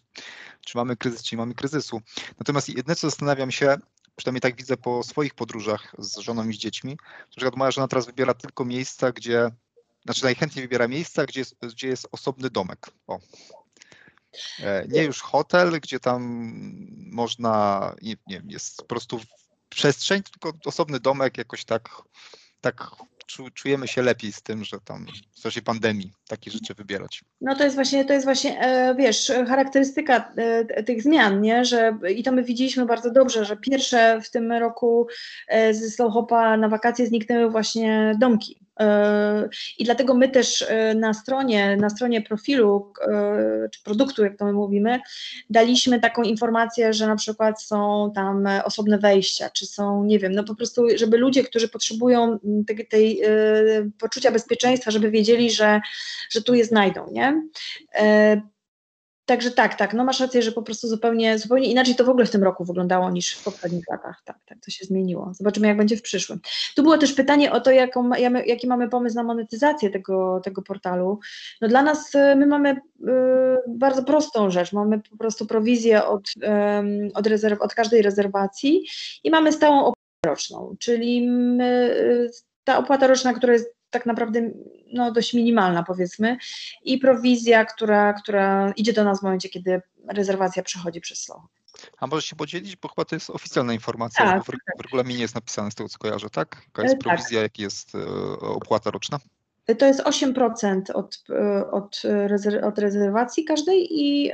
czy mamy kryzys, czy nie mamy kryzysu. Natomiast jedne, co zastanawiam się, przynajmniej tak widzę po swoich podróżach z żoną i z dziećmi, na przykład moja żona teraz wybiera tylko miejsca, gdzie, znaczy najchętniej wybiera miejsca, gdzie jest, gdzie jest osobny domek. O, E, nie już hotel, gdzie tam można, nie, nie jest po prostu przestrzeń, tylko osobny domek, jakoś tak, tak czujemy się lepiej z tym, że tam w czasie pandemii takie rzeczy wybierać. No to jest właśnie, to jest właśnie, e, wiesz, charakterystyka e, tych zmian, nie, że i to my widzieliśmy bardzo dobrze, że pierwsze w tym roku ze Slowhopa na wakacje zniknęły właśnie domki, i dlatego my też e, na stronie, na stronie profilu e, czy produktu, jak to my mówimy, daliśmy taką informację, że na przykład są tam osobne wejścia, czy są, nie wiem, no po prostu, żeby ludzie, którzy potrzebują tej, tej e, poczucia bezpieczeństwa, żeby wiedzieli, że, że tu je znajdą, nie? Także tak, tak, no masz rację, że po prostu zupełnie, zupełnie inaczej to w ogóle w tym roku wyglądało niż w poprzednich latach. Tak, tak, to się zmieniło. Zobaczymy, jak będzie w przyszłym. Tu było też pytanie o to, jaką, jaki mamy pomysł na monetyzację tego, tego portalu. No dla nas y, my mamy y, bardzo prostą rzecz. Mamy po prostu prowizję od, y, od, rezerw, od każdej rezerwacji i mamy stałą opłatę roczną, czyli my, y, ta opłata roczna, która jest tak naprawdę no, dość minimalna powiedzmy i prowizja, która, która idzie do nas w momencie, kiedy rezerwacja przechodzi przez slow. A możesz się podzielić, bo chyba to jest oficjalna informacja, tak, w, w, regulaminie jest napisane z tego, co kojarzę, tak? Jaka jest e, tak. prowizja, tak. jaki jest e, opłata roczna? To jest 8% od, e, od, od rezerwacji każdej i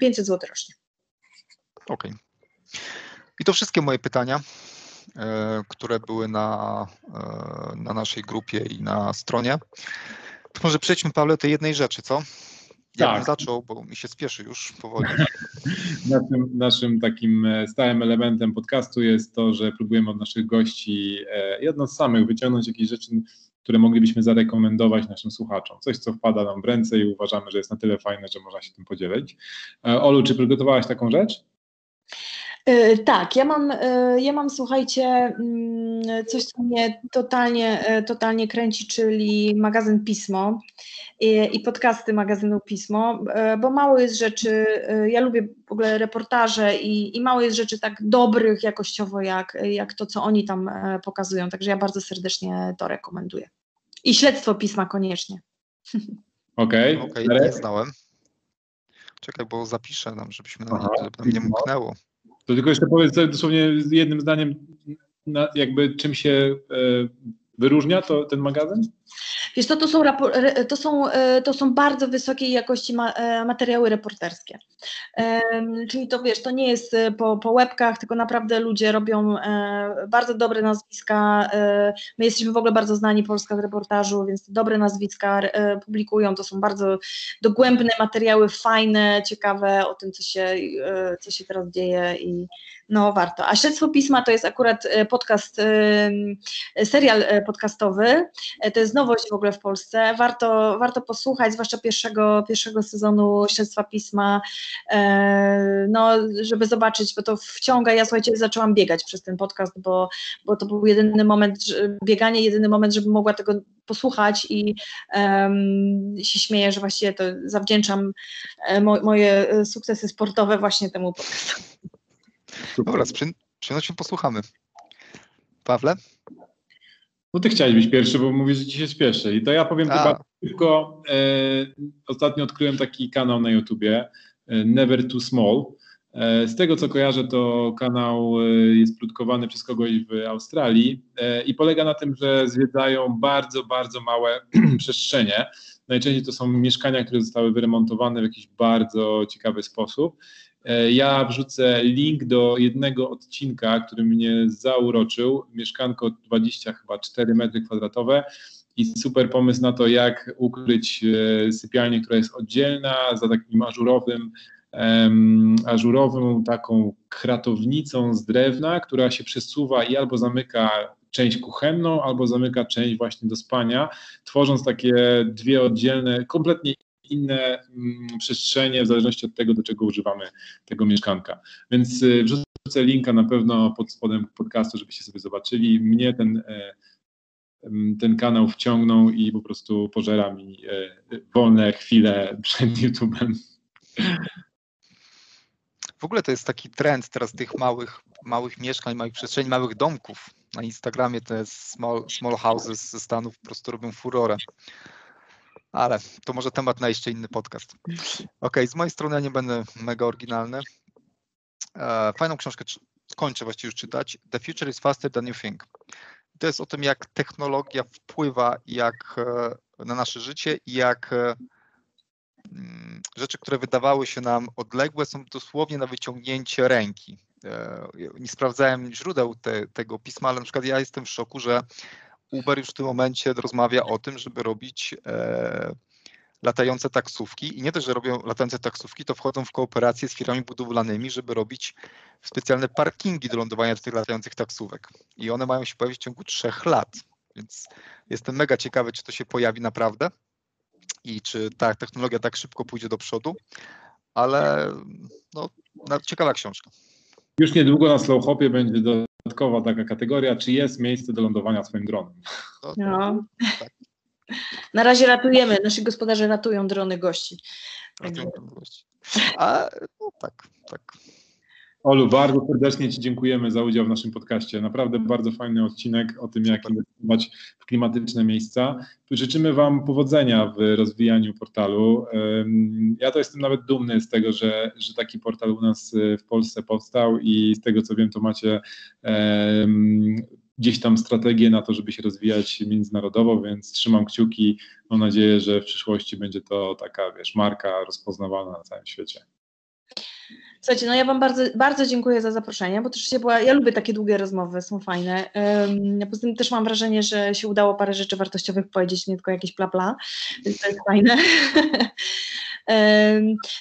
500 zł rocznie. Okej. Okay. I to wszystkie moje pytania. E, które były na, e, na naszej grupie i na stronie. To może przejdźmy, do tej jednej rzeczy, co? Ja tak. bym zaczął, bo mi się spieszy już powoli. naszym, naszym takim e, stałym elementem podcastu jest to, że próbujemy od naszych gości i od nas samych wyciągnąć jakieś rzeczy, które moglibyśmy zarekomendować naszym słuchaczom. Coś, co wpada nam w ręce i uważamy, że jest na tyle fajne, że można się tym podzielić. Olu, czy przygotowałaś taką rzecz? E, tak, ja mam, e, ja mam, słuchajcie, mm, coś, co mnie totalnie, e, totalnie kręci, czyli magazyn Pismo i, i podcasty magazynu Pismo, bo mało jest rzeczy, ja lubię w ogóle reportaże i, i mało jest rzeczy tak dobrych jakościowo, jak, jak to, co oni tam pokazują, także ja bardzo serdecznie to rekomenduję. I śledztwo Pisma koniecznie. Okej, okay. okay, nie znałem. Czekaj, bo zapiszę nam, żebyśmy nam, żeby nam nie mknęło. To tylko jeszcze powiedz dosłownie jednym zdaniem, jakby czym się e, wyróżnia to, ten magazyn? Wiesz to, to, są, to, są, e, to są bardzo wysokiej jakości ma e, materiały reporterskie. Czyli to wiesz, to nie jest po, po łebkach, tylko naprawdę ludzie robią bardzo dobre nazwiska. My jesteśmy w ogóle bardzo znani Polska w reportażu, więc dobre nazwiska publikują. To są bardzo dogłębne materiały, fajne, ciekawe o tym, co się, co się teraz dzieje i no warto. A Śledztwo Pisma to jest akurat e, podcast, e, serial e, podcastowy. To jest nowość w ogóle w Polsce. Warto, warto posłuchać, zwłaszcza pierwszego, pierwszego sezonu Śledztwa Pisma, no, żeby zobaczyć, bo to wciąga. Ja słuchajcie, zaczęłam biegać przez ten podcast, bo, bo to był jedyny moment, bieganie, jedyny moment, żeby mogła tego posłuchać i um, się śmieję, że właściwie to zawdzięczam mo, moje sukcesy sportowe właśnie temu podcastowi. Dobra, z przy, przyjemnością posłuchamy. Pawle? No ty chciałeś być pierwszy, bo mówisz, że ci się spieszy. I to ja powiem tylko szybko. E, ostatnio odkryłem taki kanał na YouTubie, e, Never Too Small. E, z tego co kojarzę, to kanał e, jest produkowany przez kogoś w Australii e, i polega na tym, że zwiedzają bardzo, bardzo małe przestrzenie. Najczęściej to są mieszkania, które zostały wyremontowane w jakiś bardzo ciekawy sposób ja wrzucę link do jednego odcinka, który mnie zauroczył. Mieszkanko 20 chyba 4 metry kwadratowe i super pomysł na to, jak ukryć e, sypialnię, która jest oddzielna za takim ażurowym ażurową taką kratownicą z drewna, która się przesuwa i albo zamyka część kuchenną, albo zamyka część właśnie do spania, tworząc takie dwie oddzielne, kompletnie inne mm, przestrzenie w zależności od tego, do czego używamy tego mieszkanka. Więc y, wrzucę linka na pewno pod spodem podcastu, żebyście sobie zobaczyli. Mnie ten, e, ten kanał wciągnął i po prostu pożera mi e, wolne chwile przed YouTube'em. W ogóle to jest taki trend teraz tych małych, małych mieszkań, małych przestrzeni, małych domków. Na Instagramie te small, small houses ze Stanów po prostu robią furorę. Ale to może temat na jeszcze inny podcast. Ok, z mojej strony ja nie będę mega oryginalny. E, fajną książkę kończę właściwie już czytać. The future is faster than you think. To jest o tym, jak technologia wpływa jak e, na nasze życie i jak e, mm, rzeczy, które wydawały się nam odległe, są dosłownie na wyciągnięcie ręki. Nie sprawdzałem źródeł te, tego pisma, ale na przykład ja jestem w szoku, że Uber już w tym momencie rozmawia o tym, żeby robić e, latające taksówki i nie też, że robią latające taksówki, to wchodzą w kooperację z firmami budowlanymi, żeby robić specjalne parkingi do lądowania do tych latających taksówek. I one mają się pojawić w ciągu trzech lat, więc jestem mega ciekawy, czy to się pojawi naprawdę i czy ta technologia tak szybko pójdzie do przodu, ale no, ciekawa książka. Już niedługo na Slowhopie będzie dodatkowa taka kategoria, czy jest miejsce do lądowania swoim dronem. No. Tak. Na razie ratujemy, nasi gospodarze ratują drony gości. Ratują gości. A, no tak, tak. Olu, bardzo serdecznie Ci dziękujemy za udział w naszym podcaście. Naprawdę bardzo fajny odcinek o tym, jak inwestować w klimatyczne miejsca. Życzymy Wam powodzenia w rozwijaniu portalu. Ja to jestem nawet dumny z tego, że, że taki portal u nas w Polsce powstał i z tego co wiem, to macie gdzieś tam strategię na to, żeby się rozwijać międzynarodowo, więc trzymam kciuki. Mam nadzieję, że w przyszłości będzie to taka, wiesz, marka rozpoznawana na całym świecie. Słuchajcie, no ja Wam bardzo, bardzo dziękuję za zaproszenie, bo też się była, ja lubię takie długie rozmowy, są fajne. Um, poza tym też mam wrażenie, że się udało parę rzeczy wartościowych powiedzieć, nie tylko jakieś pla pla, więc to jest fajne.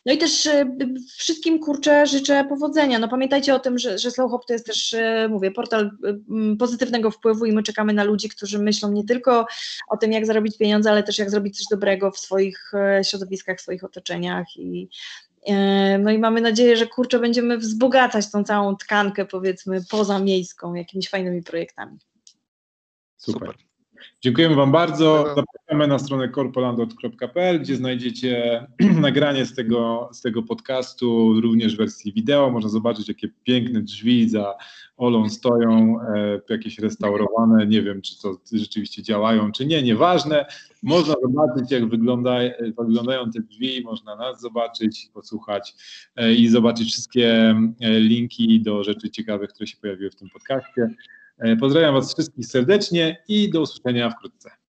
No i też e, wszystkim kurczę życzę powodzenia. No pamiętajcie o tym, że, że Slow Hop to jest też, e, mówię, portal pozytywnego wpływu i my czekamy na ludzi, którzy myślą nie tylko o tym, jak zarobić pieniądze, ale też jak zrobić coś dobrego w swoich e, środowiskach, w swoich otoczeniach i no i mamy nadzieję, że kurczę będziemy wzbogacać tą całą tkankę powiedzmy pozamiejską jakimiś fajnymi projektami. Super. Dziękujemy Wam bardzo. Zapraszamy na stronę corpolandot.pl, gdzie znajdziecie nagranie z tego, z tego podcastu, również w wersji wideo. Można zobaczyć, jakie piękne drzwi za Olą stoją, e, jakieś restaurowane. Nie wiem, czy to rzeczywiście działają, czy nie, nieważne. Można zobaczyć, jak wygląda, wyglądają te drzwi, można nas zobaczyć, posłuchać e, i zobaczyć wszystkie e, linki do rzeczy ciekawych, które się pojawiły w tym podcaście. E, pozdrawiam Was wszystkich serdecznie i do usłyszenia wkrótce.